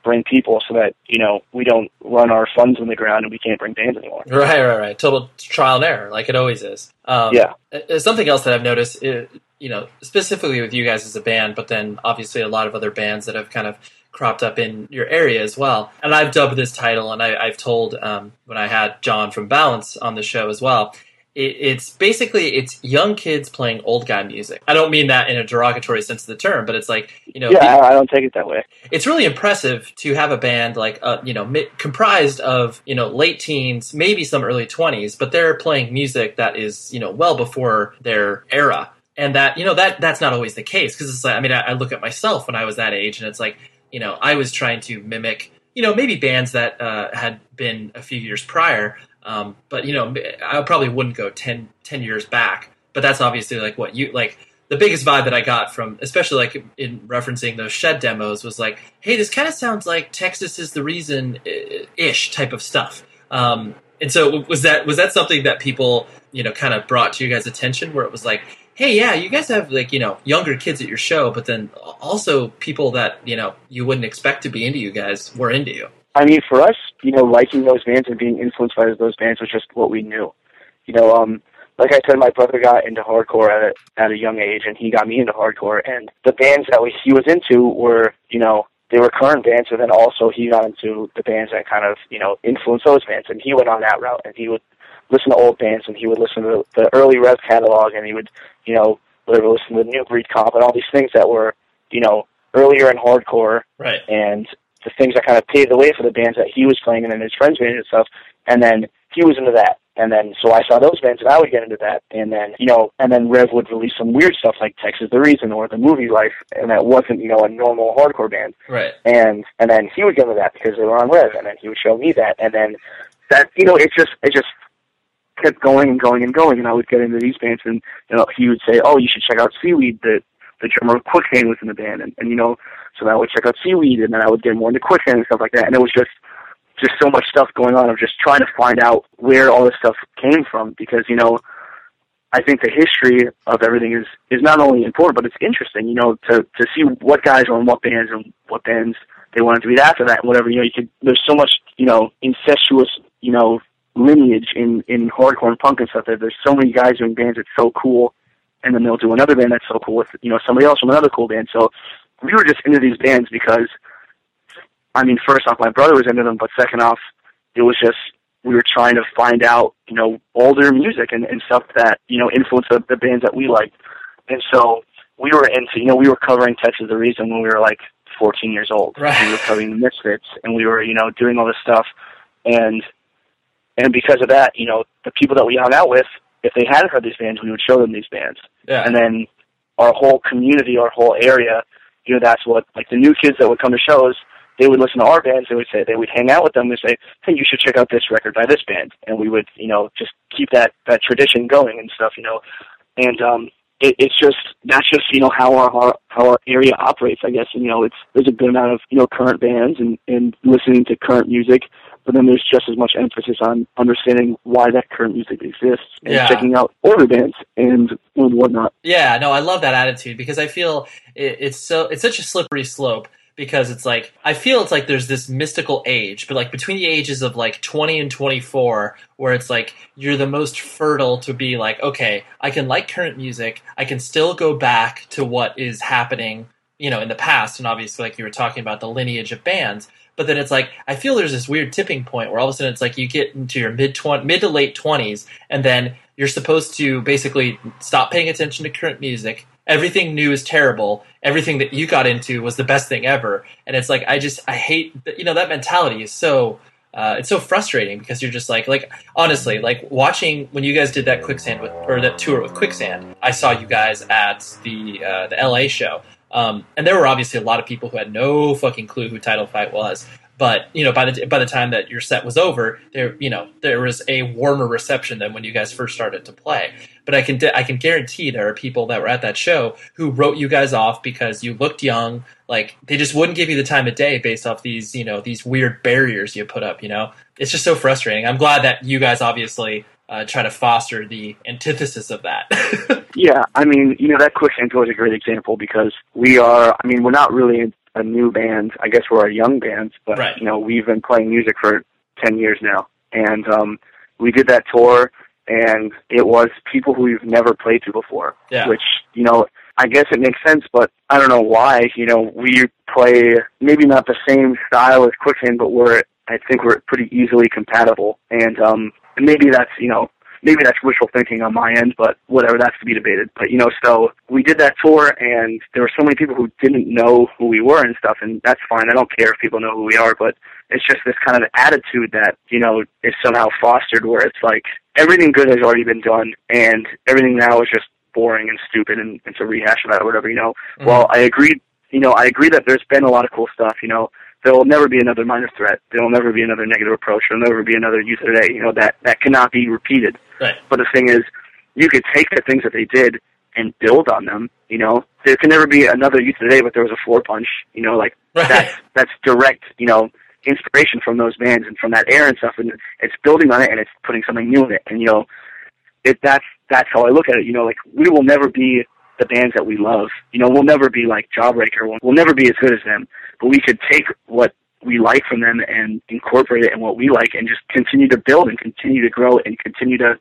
S3: bring people so that you know we don't run our funds in the ground and we can't bring bands anymore
S2: Right, right, right. Total trial and error, like it always is. Um,
S3: Yeah.
S2: uh, Something else that I've noticed, uh, you know, specifically with you guys as a band, but then obviously a lot of other bands that have kind of cropped up in your area as well. And I've dubbed this title, and I, I've told um, when I had John from Balance on the show as well. It, it's basically it's young kids playing old guy music. I don't mean that in a derogatory sense of the term, but it's like you know,
S3: yeah I, I don't take it that way
S2: it's really impressive to have a band like uh, you know mi- comprised of you know late teens maybe some early 20s but they're playing music that is you know well before their era and that you know that that's not always the case because it's like i mean I, I look at myself when i was that age and it's like you know i was trying to mimic you know maybe bands that uh, had been a few years prior um, but you know i probably wouldn't go 10, 10 years back but that's obviously like what you like the biggest vibe that I got from, especially like in referencing those shed demos, was like, "Hey, this kind of sounds like Texas is the reason ish type of stuff." Um, and so, was that was that something that people, you know, kind of brought to you guys' attention, where it was like, "Hey, yeah, you guys have like you know younger kids at your show, but then also people that you know you wouldn't expect to be into you guys were into you."
S3: I mean, for us, you know, liking those bands and being influenced by those bands was just what we knew. You know, um, like I said, my brother got into hardcore at a, at a young age, and he got me into hardcore. And the bands that we, he was into were, you know, they were current bands, and then also he got into the bands that kind of, you know, influenced those bands. And he went on that route, and he would listen to old bands, and he would listen to the early Rev catalog, and he would, you know, whatever, listen to the New Breed Comp, and all these things that were, you know, earlier in hardcore,
S2: Right.
S3: and the things that kind of paved the way for the bands that he was playing and then his friends bands and stuff. And then he was into that. And then so I saw those bands and I would get into that. And then, you know, and then Rev would release some weird stuff like Texas the Reason or The Movielife and that wasn't, you know, a normal hardcore band.
S2: Right.
S3: And and then he would get into that because they were on Rev and then he would show me that and then that you know, it just it just kept going and going and going and I would get into these bands and you know, he would say, Oh, you should check out Seaweed that the drummer of Quicksand was in the band, and, and you know, so I would check out Seaweed, and then I would get more into Quicksand and stuff like that. And it was just just so much stuff going on of just trying to find out where all this stuff came from because you know I think the history of everything is is not only important but it's interesting you know to to see what guys are in what bands and what bands they wanted to be after that and whatever you know you could there's so much you know incestuous you know lineage in in hardcore and punk and stuff that there's so many guys doing bands that's so cool and then they'll do another band that's so cool with you know somebody else from another cool band so we were just into these bands because I mean, first off, my brother was into them, but second off, it was just we were trying to find out, you know, all their music and, and stuff that you know influenced the, the bands that we liked, and so we were into, you know, we were covering Texas the Reason when we were like 14 years old.
S2: Right.
S3: We were covering the Misfits, and we were, you know, doing all this stuff, and and because of that, you know, the people that we hung out with, if they hadn't heard these bands, we would show them these bands,
S2: Yeah.
S3: and then our whole community, our whole area, you know, that's what like the new kids that would come to shows, they would listen to our bands. They would say they would hang out with them and say, "Hey, you should check out this record by this band," and we would, you know, just keep that that tradition going and stuff, you know, and um, it, it's just that's just you know how our, our how our area operates, I guess. And, you know, it's there's a good amount of you know current bands and and listening to current music, but then there's just as much emphasis on understanding why that current music exists and
S2: Yeah.
S3: checking out older bands and and whatnot.
S2: Yeah, no, I love that attitude because I feel it, it's so it's such a slippery slope because it's like I feel it's like there's this mystical age, but like between the ages of like 20 and 24 where it's like you're the most fertile to be like okay, I can like current music, I can still go back to what is happening, you know, in the past and obviously like you were talking about the lineage of bands, but then it's like I feel there's this weird tipping point where all of a sudden it's like you get into your mid 20 mid to late 20s and then you're supposed to basically stop paying attention to current music. Everything new is terrible. Everything that you got into was the best thing ever. And it's like I just I hate you know that mentality is so uh, it's so frustrating because you're just like like honestly like watching when you guys did that quicksand with or that tour with quicksand. I saw you guys at the uh, the LA show. Um, and there were obviously a lot of people who had no fucking clue who Title Fight was. But you know, by the by the time that your set was over, there you know there was a warmer reception than when you guys first started to play. But I can I can guarantee there are people that were at that show who wrote you guys off because you looked young. Like they just wouldn't give you the time of day based off these you know these weird barriers you put up. You know, it's just so frustrating. I'm glad that you guys obviously uh, try to foster the antithesis of that. <laughs>
S3: Yeah, I mean, you know, that Quicksand tour is a great example because we are, I mean, we're not really a new band. I guess we're a young band, but,
S2: Right.
S3: you know, we've been playing music for 10 years now. And um, we did that tour, and it was people who we've never played to before,
S2: Yeah.
S3: which, you know, I guess it makes sense, but I don't know why. You know, we play maybe not the same style as Quicksand, but we're, I think we're pretty easily compatible. And um, maybe that's, you know, maybe that's wishful thinking on my end, but whatever, that's to be debated. But you know, so we did that tour, and there were so many people who didn't know who we were and stuff, and that's fine. I don't care if people know who we are, but it's just this kind of attitude that you know is somehow fostered, where it's like everything good has already been done, and everything now is just boring and stupid, and it's a rehash of that or whatever. You know,
S2: Mhm.
S3: well, I agree. You know, I agree that there's been a lot of cool stuff. You know, there will never be another minor threat. There will never be another negative approach. There will never be another youth today. You know that that cannot be repeated.
S2: right.
S3: But the thing is, you could take the things that they did and build on them. You know, there can never be another youth today, but there was a Floorpunch. You know, like
S2: Right.
S3: that's that's direct. You know, inspiration from those bands and from that era and stuff, and it's building on it and it's putting something new in it. And you know, it that's that's how I look at it. You know, like we will never be the bands that we love. You know, we'll never be like Jawbreaker. We'll, we'll never be as good as them. But we could take what we like from them and incorporate it in what we like, and just continue to build and continue to grow and continue to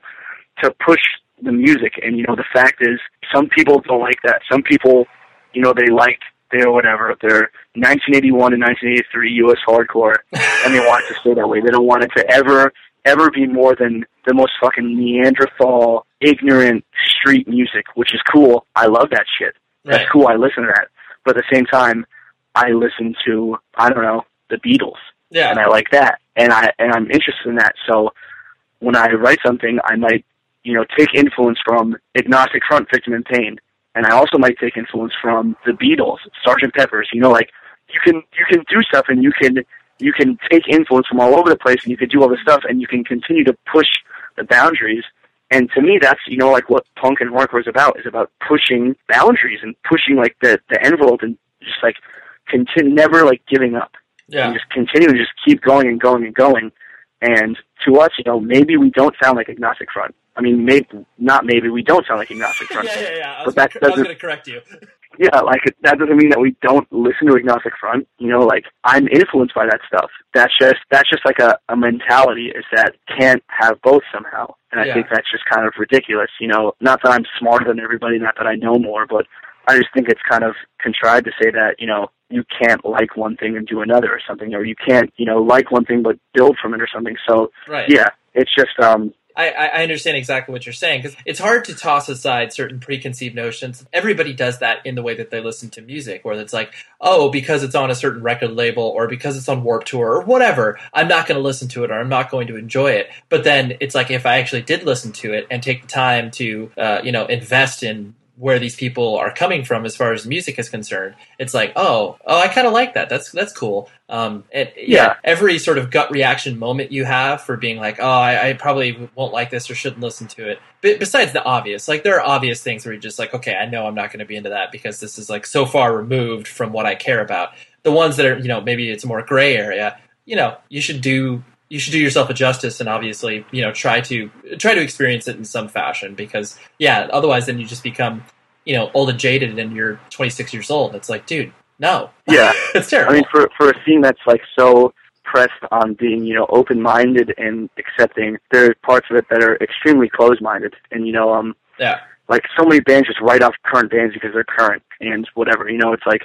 S3: to push the music. And you know, the fact is, some people don't like that. Some people, you know, they like their whatever their 1981 and 1983 U.S. hardcore, and they want it to stay that way. They don't want it to ever ever be more than the most fucking Neanderthal, ignorant street music, which is cool. I love that shit. That's
S2: Right.
S3: cool. I listen to that. But at the same time, I listen to I don't know the Beatles,
S2: Yeah.
S3: and I like that, and I and I'm interested in that. So when I write something, I might you know take influence from Agnostic Front, Victim in Pain, and I also might take influence from the Beatles, Sergeant Pepper's. You know, like you can you can do stuff, and you can you can take influence from all over the place, and you can do all this stuff, and you can continue to push the boundaries And to me, that's you know like what punk and hardcore is about is about pushing boundaries and pushing like the the envelope and just like continue never like giving up.
S2: Yeah.
S3: And just continue to just keep going and going and going. And to us, you know, maybe we don't sound like Agnostic Front. I mean, maybe not. Maybe we don't sound like Agnostic <laughs> Front.
S2: yeah, yeah, yeah. I
S3: But
S2: was,
S3: that
S2: gonna, I
S3: doesn't-
S2: gonna correct you.
S3: Yeah, like that doesn't mean that we don't listen to Agnostic Front. You know, like I'm influenced by that stuff. That's just that's just like a, a mentality is that can't have both somehow. And I
S2: Yeah.
S3: think that's just kind of ridiculous. You know, not that I'm smarter than everybody, not that I know more, but I just think it's kind of contrived to say that you know you can't like one thing and do another or something, or you can't you know like one thing but build from it or something. So
S2: Right.
S3: yeah, it's just um
S2: I, I understand exactly what you're saying because it's hard to toss aside certain preconceived notions. Everybody does that in the way that they listen to music, where it's like, oh, because it's on a certain record label or because it's on Warped Tour or whatever, I'm not going to listen to it or I'm not going to enjoy it. But then it's like if I actually did listen to it and take the time to, uh, you know, invest in where these people are coming from as far as music is concerned, it's like, oh, oh, I kind of like that. That's that's cool. Um, and yeah,
S3: Yeah.
S2: every sort of gut reaction moment you have for being like, oh, I, I probably won't like this or shouldn't listen to it. But besides the obvious, like there are obvious things where you're just like, okay, I know I'm not going to be into that because this is like so far removed from what I care about. The ones that are, you know, maybe it's a more gray area. You know, you should do you should do yourself a justice and obviously, you know, try to try to experience it in some fashion because yeah, otherwise then you just become, you know, old and jaded and you're 26 years old. It's like, dude, no,
S3: yeah. <laughs>
S2: it's terrible.
S3: I mean, for for a scene that's like so pressed on being, you know, open minded and accepting, there are parts of it that are extremely closed minded, and you know, um,
S2: yeah,
S3: like so many bands just write off current bands because they're current and whatever. You know, it's like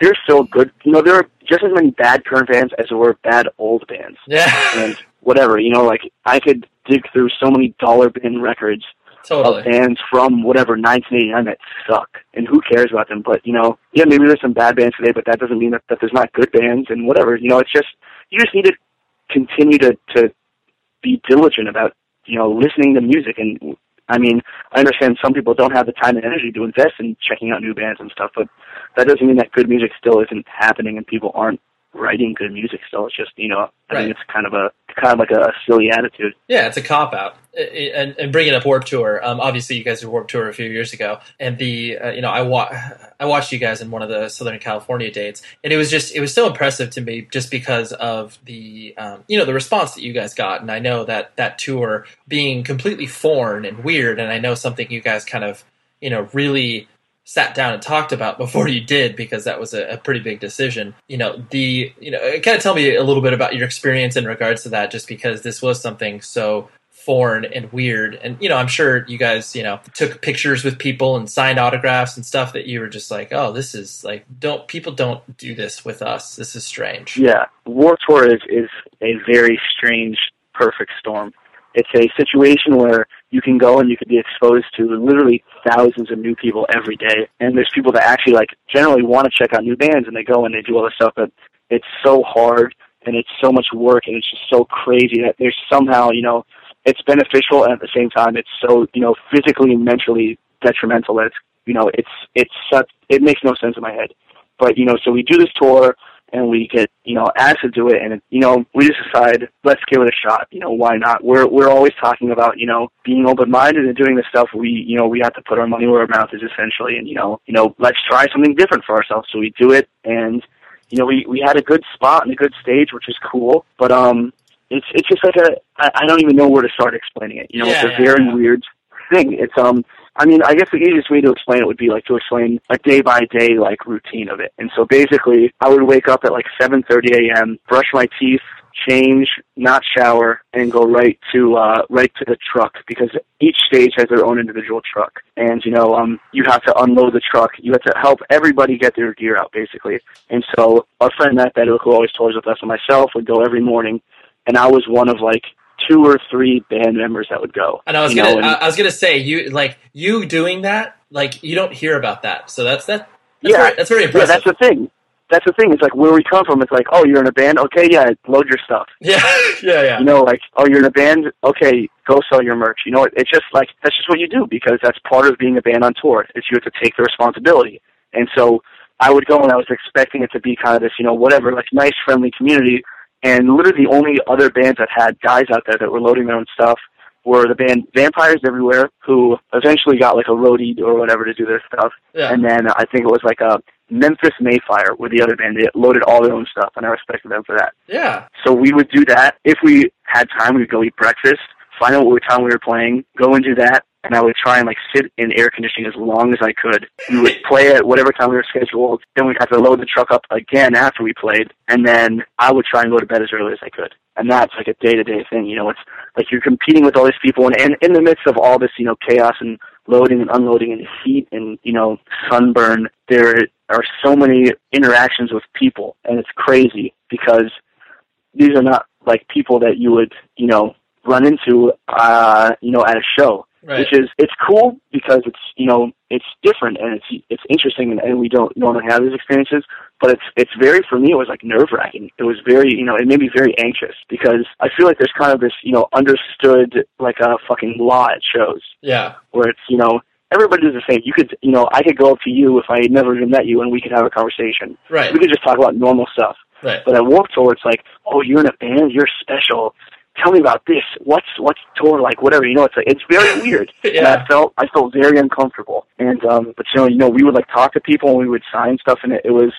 S3: there's still good. You know, there are just as many bad current bands as there were bad old bands,
S2: yeah,
S3: and whatever. You know, like I could dig through so many dollar bin records
S2: totally.
S3: of bands from whatever 1989 that suck, and who cares about them? But you know, yeah, maybe there's some bad bands today, but that doesn't mean that, that there's not good bands and whatever. You know, it's just you just need to continue to to be diligent about you know listening to music. And I mean, I understand some people don't have the time and energy to invest in checking out new bands and stuff, but that doesn't mean that good music still isn't happening and people aren't writing good music still. It's just you know, I
S2: Right.
S3: think it's kind of a kind of like a, silly attitude.
S2: Yeah, it's a cop out. And, and bringing up Warped Tour, um, obviously you guys did Warped Tour a few years ago, and the uh, you know I wa- I watched you guys in one of the Southern California dates, and it was just it was so impressive to me just because of the um, you know the response that you guys got, and I know that that tour being completely foreign and weird, and I know something you guys kind of you know really sat down and talked about before you did because that was a, a pretty big decision. You know, the you know, kind of tell me a little bit about your experience in regards to that, just because this was something so foreign and weird. And you know, I'm sure you guys, you know, took pictures with people and signed autographs and stuff that you were just like, oh, this is like, don't people don't do this with us. This is strange.
S3: Yeah, Warped Tour is is a very strange, perfect storm. It's a situation where you can go and you can be exposed to literally thousands of new people every day, and there's people that actually like generally want to check out new bands, and they go and they do all this stuff, but it's so hard and it's so much work and it's just so crazy that there's somehow you know it's beneficial and at the same time it's so you know physically and mentally detrimental that it's you know it's it's such it makes no sense in my head. But you know, so we do this tour and we get you know asked to do it, and you know we just decide let's give it a shot. You know why not? We're we're always talking about you know being open minded and doing this stuff. We you know we have to put our money where our mouth is essentially, and you know you know let's try something different for ourselves. So we do it, and you know we we had a good spot and a good stage, which is cool. But um, it's it's just like a I, I don't even know where to start explaining it. You know,
S2: Yeah,
S3: it's a very
S2: yeah.
S3: weird thing. It's um I mean, I guess the easiest way to explain it would be like to explain a day by day like routine of it. And so basically, I would wake up at like 7:30 a.m., brush my teeth, change, not shower, and go right to uh right to the truck because each stage has their own individual truck. And you know, um you have to unload the truck. You have to help everybody get their gear out basically. And so our friend Matt Bedwick, who always tours with us and myself, would go every morning and I was one of like two or three band members that would go.
S2: And I was gonna,
S3: know, and-
S2: I was gonna say you like you doing that, like you don't hear about that. So that's that. That's
S3: Yeah.
S2: very, that's very
S3: Yeah, that's the thing. That's the thing. It's like where we come from. It's like, oh, you're in a band. Okay, yeah, load your stuff. <laughs>
S2: yeah, yeah, yeah.
S3: You know, like, oh, you're in a band. Okay, go sell your merch. You know, it, it's just like that's just what you do because that's part of being a band on tour. Is you have to take the responsibility. And so I would go and I was expecting it to be kind of this, you know, whatever, like nice, friendly community. And literally the only other bands that had guys out there that were loading their own stuff were the band Vampires Everywhere, who eventually got like a roadie or whatever to do their stuff.
S2: Yeah.
S3: And then I think it was like a Memphis May Fire were the other band. They loaded all their own stuff, and I respected them for that.
S2: Yeah.
S3: So we would do that. If we had time, we'd go eat breakfast, find out what time we were playing, go and do that, and I would try and like sit in air conditioning as long as I could. We would play at whatever time we were scheduled. Then we'd have to load the truck up again after we played, and then I would try and go to bed as early as I could. And that's like a day to day thing, you know. It's like you're competing with all these people, and, and in the midst of all this, you know, chaos and loading and unloading and heat and you know sunburn, there are so many interactions with people, and it's crazy because these are not like people that you would you know run into uh you know at a show
S2: Right.
S3: which is it's cool because it's you know it's different and it's it's interesting and, and we don't normally have these experiences but it's it's very for me it was like nerve wracking it was very you know it made me very anxious because i feel like there's kind of this you know understood like a fucking law at shows
S2: Yeah.
S3: where it's you know everybody does the same you could you know i could go up to you if i had never even met you and we could have a conversation
S2: Right.
S3: we could just talk about normal stuff
S2: Right.
S3: but at Warped Tour, it's like, oh, you're in a band, you're special. Tell me about this. What's what's tour like? Whatever. You know, it's like it's very <laughs> weird. And
S2: Yeah.
S3: I felt I felt very uncomfortable. And um, but you know, you know, we would like talk to people and we would sign stuff, and it, it was,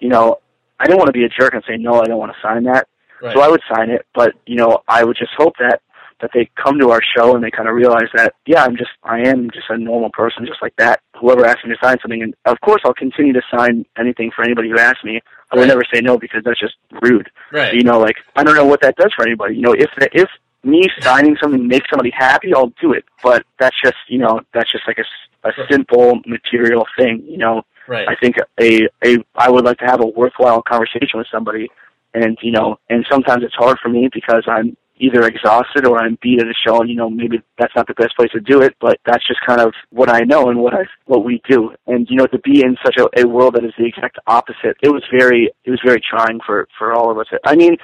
S3: you know, I didn't want to be a jerk and say no, I don't want to sign that.
S2: Right.
S3: So I would sign it, but you know, I would just hope that that they come to our show and they kind of realize that yeah, I'm just I am just a normal person, just like that. Whoever asks me to sign something, and of course I'll continue to sign anything for anybody who asks me. I would
S2: Right.
S3: never say no because that's just rude.
S2: right.
S3: You know, like I don't know what that does for anybody. You know, if if me signing something makes somebody happy, I'll do it. But that's just you know that's just like a, a simple material thing. You know,
S2: right.
S3: I think a a I would like to have a worthwhile conversation with somebody, and you know, and sometimes it's hard for me because I'm either exhausted or I'm beat at a show, and you know, maybe that's not the best place to do it, but that's just kind of what I know and what I what we do. And you know, to be in such a, a world that is the exact opposite, it was very it was very trying for for all of us. I mean.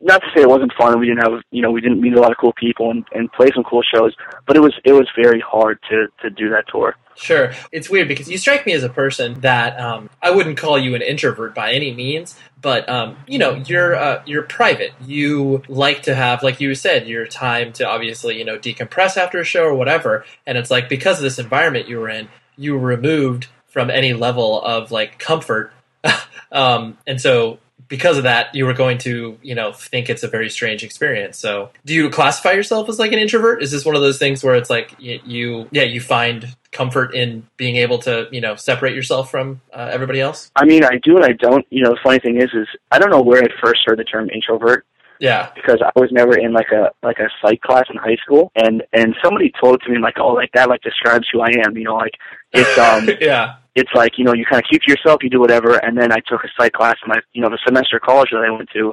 S3: Not to say it wasn't fun. We didn't have, you know, we didn't meet a lot of cool people and, and play some cool shows, but it was it was very hard to to do that tour.
S2: Sure. It's weird because you strike me as a person that um, I wouldn't call you an introvert by any means, but um, you know, you're uh, you're private. You like to have, like you said, your time to obviously you know decompress after a show or whatever. And it's like because of this environment you were in, you were removed from any level of like comfort, <laughs> um, and so because of that, you were going to, you know, think it's a very strange experience. So, do you classify yourself as like an introvert? Is this one of those things where it's like you, you yeah, you find comfort in being able to, you know, separate yourself from uh, everybody else?
S3: I mean, I do and I don't. You know, the funny thing is, is I don't know where I first heard the term introvert
S2: Yeah,
S3: because I was never in like a like a psych class in high school, and and somebody told it to me like, oh, like that like describes who I am. You know, like it's <laughs> um
S2: yeah,
S3: it's like you know you kind of keep to yourself, you do whatever, and then I took a psych class in my you know the semester of college that I went to,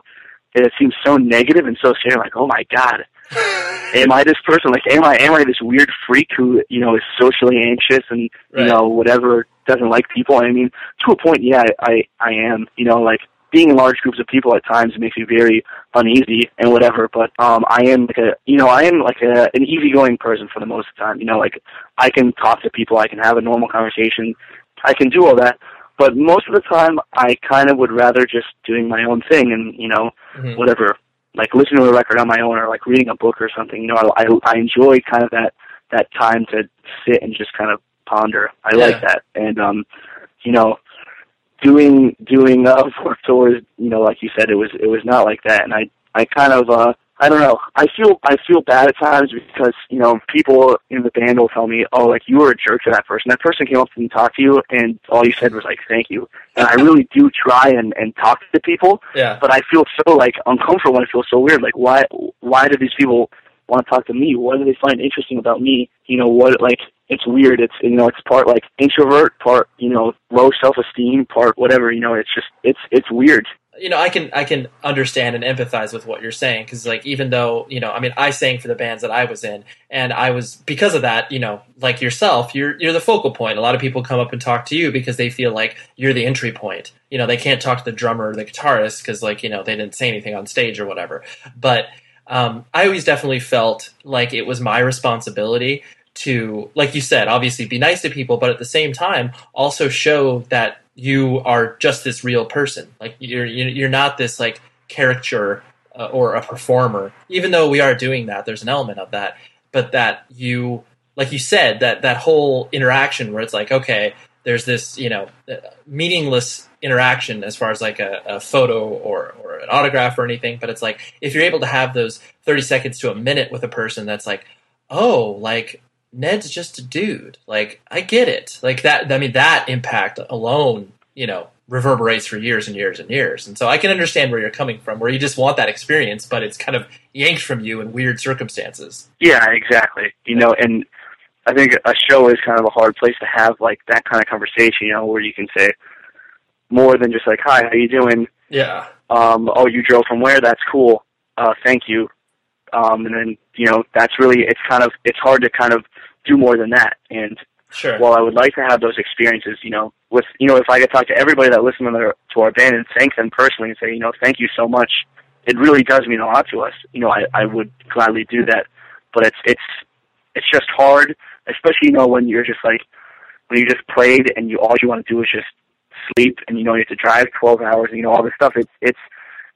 S3: and it seemed so negative and so scary. Like, oh my god, <laughs> am I this person? Like, am I am I this weird freak who you know is socially anxious and
S2: Right.
S3: you know whatever doesn't like people? I mean, to a point, yeah, I I am. You know, like being in large groups of people at times makes me very uneasy and whatever. But um, I am like a you know I am like a an easygoing person for the most of the time. You know, like I can talk to people, I can have a normal conversation, I can do all that. But most of the time, I kind of would rather just doing my own thing and you know
S2: Mhm.
S3: whatever, like listening to a record on my own or like reading a book or something. You know, I I, I enjoy kind of that that time to sit and just kind of ponder. I
S2: Yeah.
S3: like that, and um, you know, doing doing <laughs> uh, Warped Tours. You know, like you said, it was it was not like that, and I I kind of uh. I don't know. I feel I feel bad at times because you know people in the band will tell me, "Oh, like you were a jerk to that person. That person came up to me and talked to you, and all you said was like, thank you.'" And I really do try and and talk to people,
S2: yeah,
S3: but I feel so like uncomfortable and I feel so weird. Like why why do these people want to talk to me? What do they find interesting about me? You know what like it's weird. It's you know it's part like introvert, part you know low self esteem, part whatever. You know it's just it's it's weird.
S2: you know, I can I can understand and empathize with what you're saying because, like, even though you know, I mean, I sang for the bands that I was in, and I was because of that, you know, like yourself, you're you're the focal point. A lot of people come up and talk to you because they feel like you're the entry point. You know, they can't talk to the drummer or the guitarist because, like, you know, they didn't say anything on stage or whatever. But um, I always definitely felt like it was my responsibility to, like you said, obviously be nice to people, but at the same time also show that you are just this real person. Like you're you're not this like caricature uh, or a performer. Even though we are doing that, there's an element of that. but that you, like you said, that that whole interaction where it's like, okay, there's this, you know, uh, meaningless interaction as far as like a, a photo or, or an autograph or anything, but it's like if you're able to have those 30 seconds to a minute with a person that's like, oh, like Ned's just a dude. Like I get it. Like that. I mean, that impact alone, you know, reverberates for years and years and years. And so I can understand where you're coming from, where you just want that experience, but it's kind of yanked from you in weird circumstances.
S3: Yeah, exactly. You know, and I think a show is kind of a hard place to have like that kind of conversation. You know, where you can say more than just like, "Hi, how you doing?"
S2: Yeah.
S3: Um, oh, you drove from where? That's cool. Uh, thank you. Um, and then you know, that's really it's kind of it's hard to kind of do more than that. And
S2: Sure.
S3: while I would like to have those experiences, you know, with you know, if I could talk to everybody that listens to our, to our band and thank them personally and say, you know, thank you so much, it really does mean a lot to us. You know, I, I would gladly do that, but it's it's it's just hard, especially you know when you're just like when you just played and you all you want to do is just sleep and you know you have to drive 12 hours and you know all this stuff. It's it's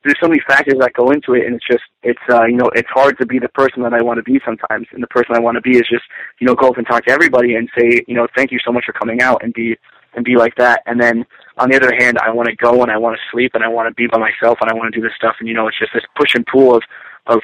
S3: there's so many factors that go into it, and it's just it's uh, you know it's hard to be the person that I want to be sometimes, and the person I want to be is just you know go up and talk to everybody and say you know thank you so much for coming out and be and be like that, and then on the other hand I want to go and I want to sleep and I want to be by myself and I want to do this stuff, and you know it's just this push and pull of of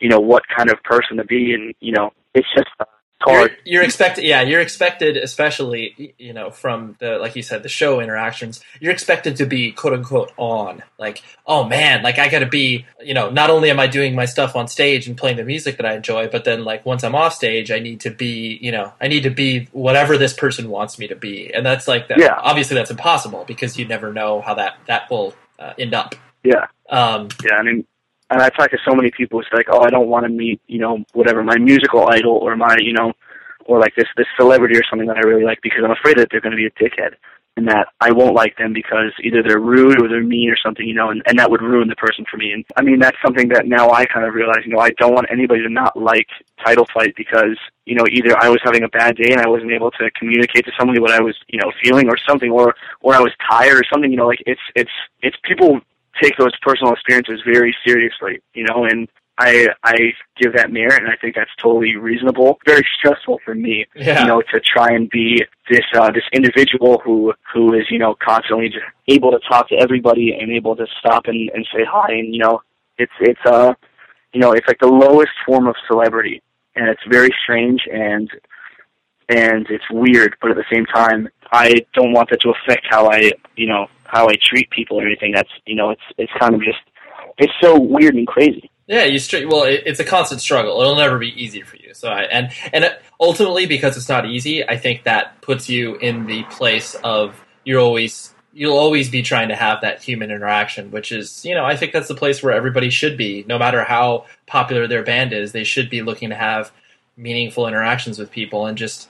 S3: you know what kind of person to be, and you know it's just uh.
S2: You're, you're expected, yeah. You're expected, especially you know from the like you said, the show interactions. You're expected to be quote unquote on, like, oh man, like I got to be, you know, not only am I doing my stuff on stage and playing the music that I enjoy, but then like once I'm off stage, I need to be, you know, I need to be whatever this person wants me to be, and that's like that.
S3: Yeah.
S2: Obviously, that's impossible because you never know how that that will uh, end up.
S3: Yeah.
S2: Um,
S3: Yeah, I mean, and I talk to so many people. It's like, oh, I don't want to meet, you know, whatever my musical idol or my, you know, or like this this celebrity or something that I really like because I'm afraid that they're going to be a dickhead and that I won't like them because either they're rude or they're mean or something, you know, and, and that would ruin the person for me. And I mean, that's something that now I kind of realize, you know, I don't want anybody to not like Title Fight because, you know, either I was having a bad day and I wasn't able to communicate to somebody what I was, you know, feeling or something, or or I was tired or something, you know, like it's it's it's people take those personal experiences very seriously, you know, and I I give that merit, and I think that's totally reasonable. Very stressful for me,
S2: Yeah.
S3: you know, to try and be this uh, this individual who who is you know constantly just able to talk to everybody and able to stop and, and say hi, and you know, it's it's uh you know it's like the lowest form of celebrity, and it's very strange and and it's weird, but at the same time, I don't want that to affect how I, you know, how I treat people or anything. That's, you know, it's it's kind of just, it's so weird and crazy.
S2: Yeah, you str- well, it, it's a constant struggle. It'll never be easy for you. So, I, and and ultimately, because it's not easy, I think that puts you in the place of you're always you'll always be trying to have that human interaction, which is you know I think that's the place where everybody should be, no matter how popular their band is. They should be looking to have meaningful interactions with people and just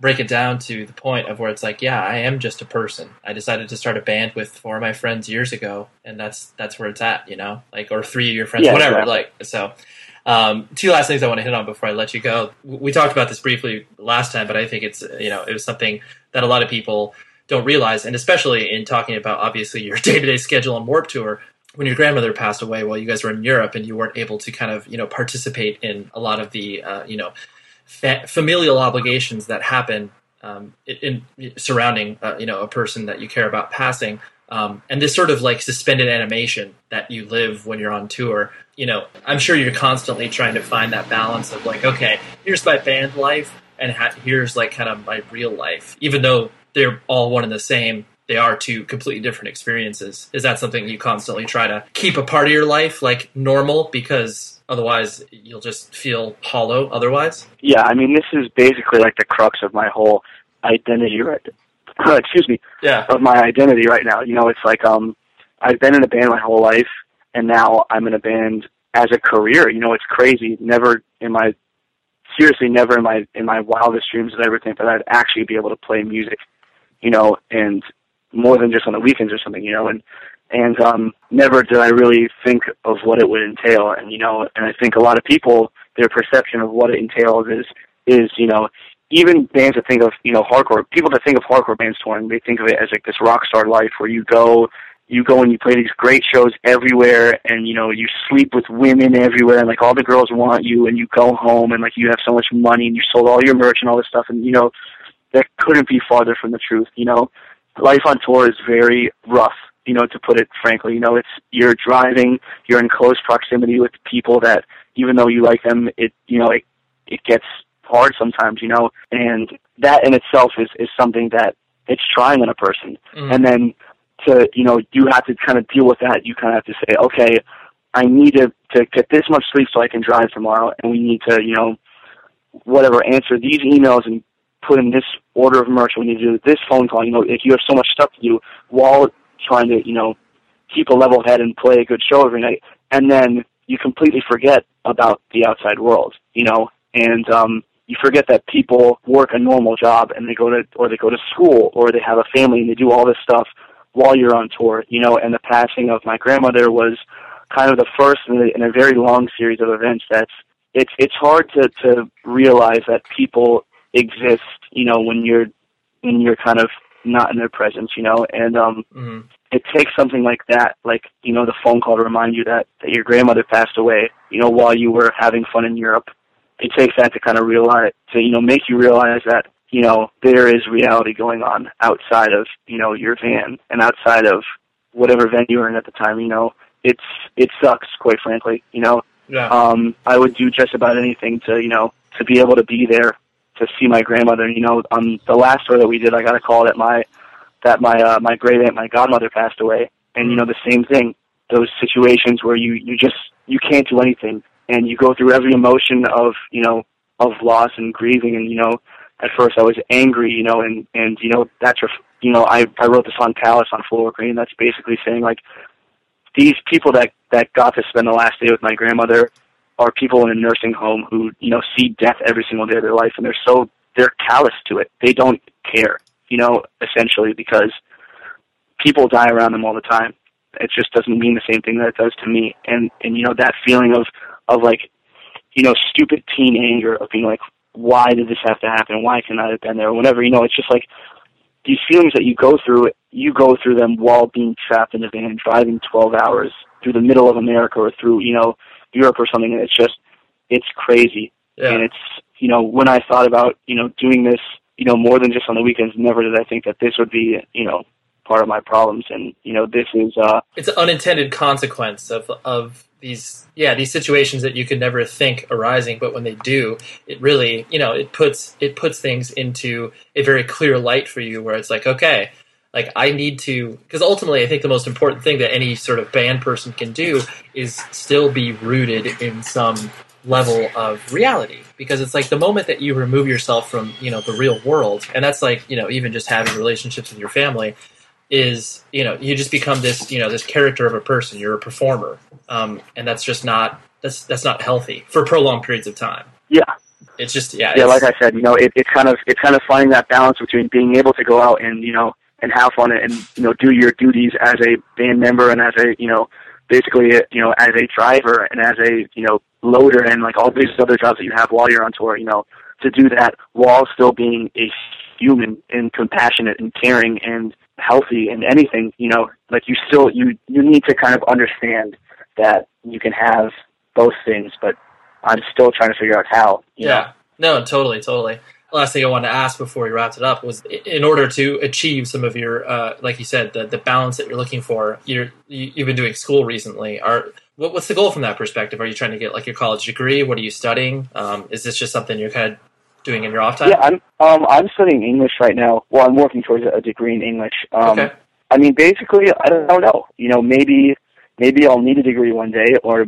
S2: break it down to the point of where it's like, yeah, I am just a person. I decided to start a band with four of my friends years ago, and that's that's where it's at, you know, like or three of your friends,
S3: Yeah,
S2: whatever.
S3: exactly.
S2: Like so. Um, two last things I want to hit on before I let you go. We talked about this briefly last time, but I think it's you know it was something that a lot of people don't realize, and especially in talking about obviously your day to day schedule on Warped Tour. When your grandmother passed away while you guys were in Europe, and you weren't able to kind of you know participate in a lot of the uh, you know fa- familial obligations that happen um, in, in surrounding uh, you know a person that you care about passing, um, and this sort of like suspended animation that you live when you're on tour. You know, I'm sure you're constantly trying to find that balance of like, okay, here's my band life, and ha- here's like kind of my real life, even though they're all one and the same. They are two completely different experiences. Is that something you constantly try to keep a part of your life like normal because otherwise you'll just feel hollow otherwise?
S3: Yeah, I mean, this is basically like the crux of my whole identity right <clears throat> excuse me,
S2: Yeah.
S3: of my identity right now. You know, it's like, um, I've been in a band my whole life, and now I'm in a band as a career. You know, it's crazy. Never in my, seriously, never in my, in my wildest dreams did I ever think that I'd actually be able to play music, you know, and more than just on the weekends or something, you know, and, and, um, never did I really think of what it would entail. And, you know, and I think a lot of people, their perception of what it entails is, is, you know, even bands that think of, you know, hardcore, people that think of hardcore bands touring, they think of it as like this rock star life where you go, you go and you play these great shows everywhere and you know you sleep with women everywhere and like all the girls want you and you go home and like you have so much money and you sold all your merch and all this stuff. And you know that couldn't be farther from the truth you know. Life on tour is very rough you know to put it frankly you know it's you're driving you're in close proximity with people that even though you like them it you know it it gets hard sometimes you know and that in itself is is something that it's trying on a person
S2: Mhm.
S3: and then to you know you have to kind of deal with that you kind of have to say okay i need to to get this much sleep so i can drive tomorrow and we need to you know whatever answer these emails and put in this order of merch we need to do this phone call you know if you have so much stuff to do while trying to you know keep a level head and play a good show every night and then you completely forget about the outside world you know? And um you forget that people work a normal job and they go to or they go to school or they have a family and they do all this stuff while you're on tour, you know, and the passing of my grandmother was kind of the first in a, in a very long series of events that's it's it's hard to to realize that people exist, you know, when you're when you're kind of not in their presence, you know, and um
S2: Mhm.
S3: it takes something like that, like, you know, the phone call to remind you that, that your grandmother passed away, you know, while you were having fun in Europe. It takes that to kind of realize, to, you know, make you realize that, you know, there is reality going on outside of, you know, your van and outside of whatever venue you're in at the time, you know. It's, it sucks, quite frankly, you know.
S2: Yeah.
S3: Um, I would do just about anything to, you know, to be able to be there to see my grandmother. You know, on the last tour that we did, I got a call that my that my uh, my great aunt, my godmother, passed away, and you know the same thing. Those situations where you you just you can't do anything, and you go through every emotion of you know of loss and grieving, and you know at first I was angry, you know, and and you know that's ref- you know I I wrote the song Callous on Floral Green. That's basically saying like these people that that got to spend the last day with my grandmother are people in a nursing home who you know see death every single day of their life, and they're so they're callous to it. They don't care, you know, essentially because people die around them all the time. It just doesn't mean the same thing that it does to me. And and you know that feeling of of like you know stupid teen anger of being like, why did this have to happen? Why can I have been there? Or whatever. You know, it's just like these feelings that you go through. You go through them while being trapped in a van, driving 12 hours through the middle of America or through you know Europe or something. And it's just it's crazy.
S2: yeah.
S3: And it's you know when I thought about you know doing this you know more than just on the weekends, never did I think that this would be you know part of my problems. And you know this is uh
S2: it's an unintended consequence of of these yeah these situations that you could never think arising but when they do it really you know it puts it puts things into a very clear light for you where it's like okay like i need to because ultimately i think the most important thing that any sort of band person can do is still be rooted in some level of reality. Because it's like the moment that you remove yourself from you know the real world and that's like you know even just having relationships with your family is you know you just become this you know this character of a person. You're a performer. Um, and that's just not that's that's not healthy for prolonged periods of time.
S3: Yeah.
S2: It's just yeah
S3: yeah, like I said, you know, it, it's kind of it's kind of finding that balance between being able to go out and you know and have fun it and you know do your duties as a band member and as a you know basically you know as a driver and as a you know loader and like all these other jobs that you have while you're on tour. You know, to do that while still being a human and compassionate and caring and healthy and anything. You know, like you still you you need to kind of understand that you can have both things, but I'm still trying to figure out how. You know?
S2: yeah no totally totally last thing i wanted to ask before we wrapped it up was in order to achieve some of your uh, like you said the, the balance that you're looking for you're you, you've been doing school recently are what, what's the goal from that perspective are you trying to get like your college degree what are you studying um, is this just something you're kind of doing in your off time
S3: Yeah, I'm um I'm studying English right now. Well, I'm working towards a degree in English. Um,
S2: okay
S3: I mean, basically, I don't, I don't know. You know, maybe maybe I'll need a degree one day, or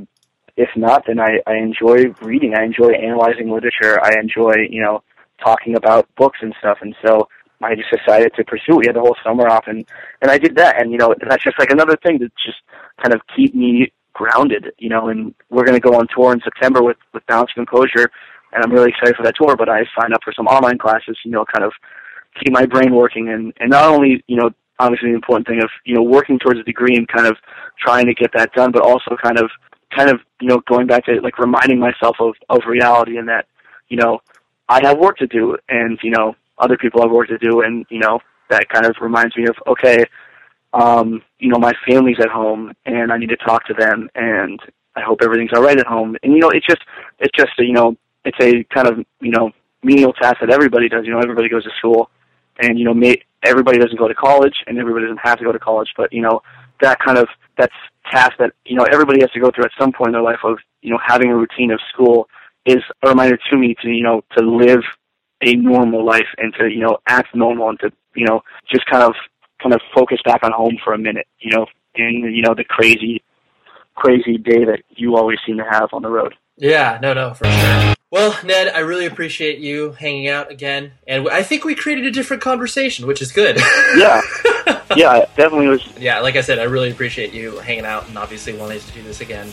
S3: if not, then I I enjoy reading. I enjoy analyzing literature. I enjoy you know talking about books and stuff. And so I just decided to pursue. We had the whole summer off, and and I did that. And you know, that's just like another thing to just kind of keep me grounded. You know, and we're going to go on tour in September with with Balance Composure, and I'm really excited for that tour. But I signed up for some online classes. You know, kind of keep my brain working, and and not only you know obviously the important thing of you know working towards a degree and kind of trying to get that done, but also kind of kind of you know going back to like reminding myself of of reality and that you know I have work to do, and you know other people have work to do, and you know that kind of reminds me of okay, um, you know, my family's at home and I need to talk to them and I hope everything's all right at home. And you know, it's just it's just a, you know, it's a kind of you know menial task that everybody does. You know, everybody goes to school, and you know, may, everybody doesn't go to college, and everybody doesn't have to go to college. But you know, that kind of that's task that you know everybody has to go through at some point in their life of you know having a routine of school is a reminder to me to you know to live a normal life and to you know act normal and to you know just kind of kind of focus back on home for a minute. You know, in you know the crazy crazy day that you always seem to have on the road.
S2: Yeah, no, no, for sure. Well, Ned, I really appreciate you hanging out again, and I think we created a different conversation, which is good. <laughs>
S3: yeah, yeah, definitely was.
S2: Yeah, like I said, I really appreciate you hanging out and obviously wanting to do this again.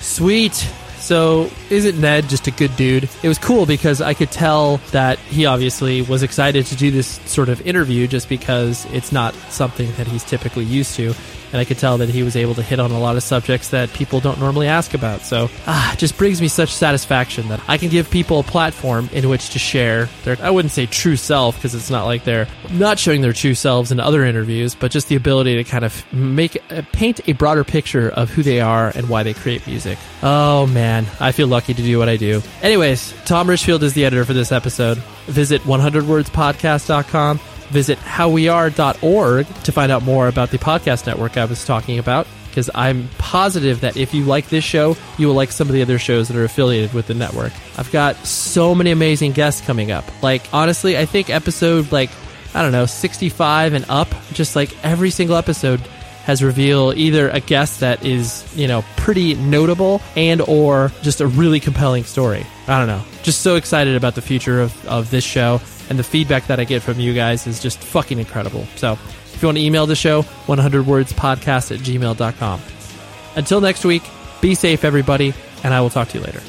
S1: Sweet. So, isn't Ned just a good dude? It was cool because I could tell that he obviously was excited to do this sort of interview just because it's not something that he's typically used to and I could tell that he was able to hit on a lot of subjects that people don't normally ask about. So, ah, just brings me such satisfaction that I can give people a platform in which to share their, I wouldn't say true self, because it's not like they're not showing their true selves in other interviews, but just the ability to kind of make, uh, paint a broader picture of who they are and why they create music. Oh man, I feel lucky to do what I do. Anyways, Tom Richfield is the editor for this episode. Visit 100wordspodcast.com Visit howweare.org to find out more about the podcast network I was talking about because I'm positive that if you like this show, you will like some of the other shows that are affiliated with the network. I've got so many amazing guests coming up. Like honestly, I think episode like I don't know, 65 and up, just like every single episode has revealed either a guest that is, you know, pretty notable and or just a really compelling story. I don't know. Just so excited about the future of, of this show and the feedback that I get from you guys is just fucking incredible. So if you want to email the show, 100wordspodcast at gmail.com. Until next week, be safe, everybody, and I will talk to you later.